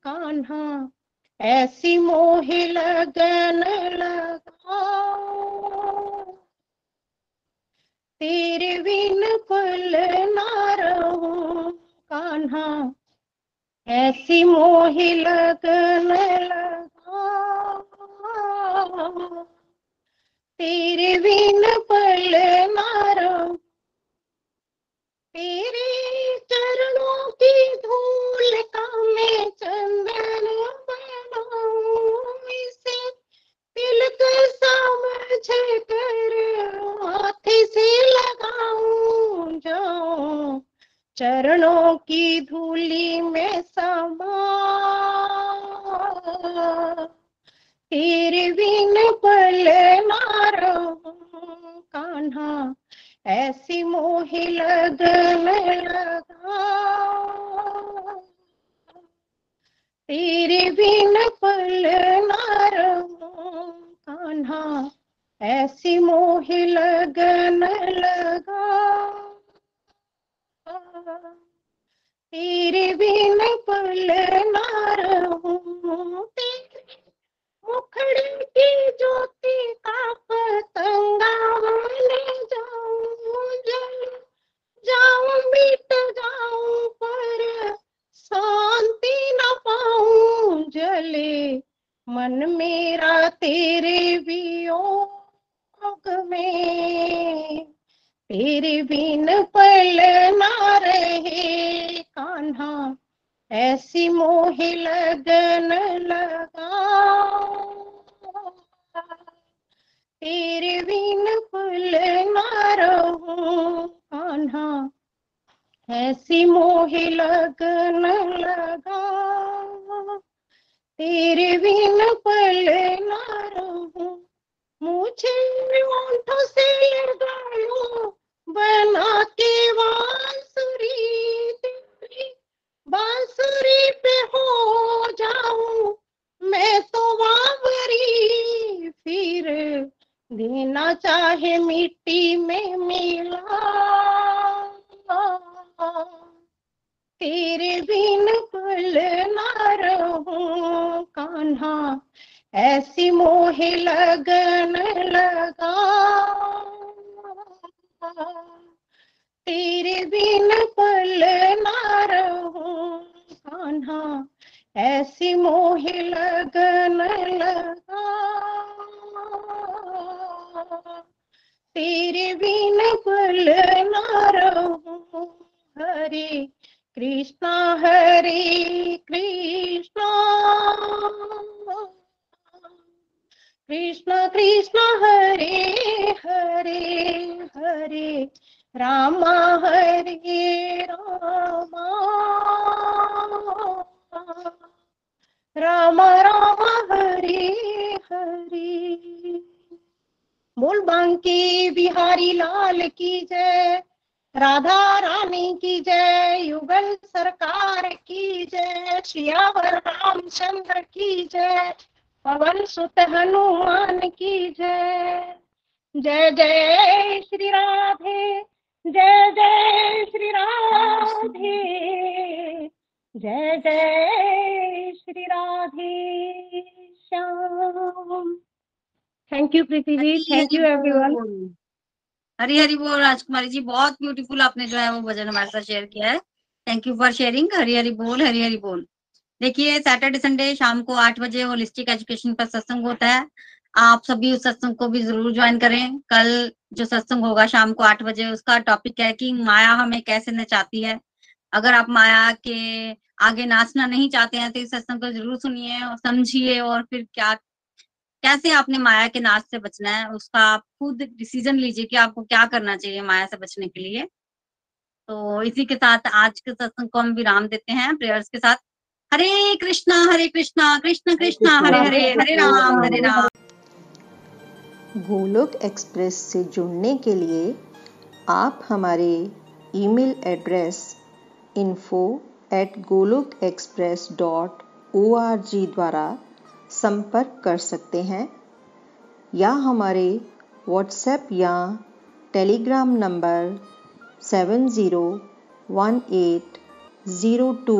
कान्हा ऐसी मोह लगन लगा तेरे बिन पल ना रहूँ कान्हा। ऐसी मोह लगन लगा तेरे बिन पल ना रहूँ। तेरे चरणों की धूल का चरणों की धूली में समा। तेरे बिन पल रहूँ कान्हा, ऐसी मोहि लगन लगा। तेरे बिन मुझे ओंठों से लगायो बना के बांसुरी बांसुरी पे हो जाऊँ, मैं तो बाबरी फिर देना चाहे मिट्टी में मिला। तेरे बिन पल ना रहूँ, कान्हा। ऐसी मोह लगन लगा। तेरे बिन पल ना कान्हा। ऐसी मोह लगन लगा। तेरे बिन पल ना रहूँ हरे कृष्णा हरे कृष्णा। कृष्ण कृष्ण, हरे हरे हरे। राम हरे, राम। राम राम, हरे हरे। बोल बांके बिहारी, लाल की जय। राधा, रानी की जय। युगल, सरकार की जय। श्रियावर, रामचंद्र की जय। पवन सुत हनुमान की जय। जय जय श्री राधे जय जय श्री राधे। जय जय Shri Radhe Shyam. Thank you Preeti ji thank you everyone Hari Hari बोल राजकुमारी जी बहुत ब्यूटीफुल आपने जो है वो भजन हमारे साथ शेयर किया है। Thank you for sharing Hari Hari बोल हरी हरी बोल। देखिए सैटरडे संडे शाम को आठ बजे होलिस्टिक एजुकेशन पर सत्संग होता है। आप सभी उस सत्संग को भी ज़रूर ज्वाइन करें। कल जो सत्संग होगा शाम को आठ बजे, उसका टॉपिक है कि माया हमें कैसे नचाती है। अगर आप माया के आगे नाचना नहीं चाहते हैं तो इस सत्संग को ज़रूर सुनिए और समझिए और फिर क्या, कैसे आपने माया के नाच से बचना है, उसका आप खुद डिसीज़न लीजिए कि आपको क्या करना चाहिए माया से बचने के लिए। तो इसी के साथ आज के सत्संग को हम विराम देते हैं। प्रेयर्स के साथ हरे कृष्णा हरे कृष्णा कृष्ण कृष्णा हरे हरे हरे राम हरे राम। गोलोक एक्सप्रेस से जुड़ने के लिए आप हमारे email address info at Golok express dot O R G द्वारा संपर्क कर सकते हैं या हमारे व्हाट्सएप या Telegram number seven zero one eight zero two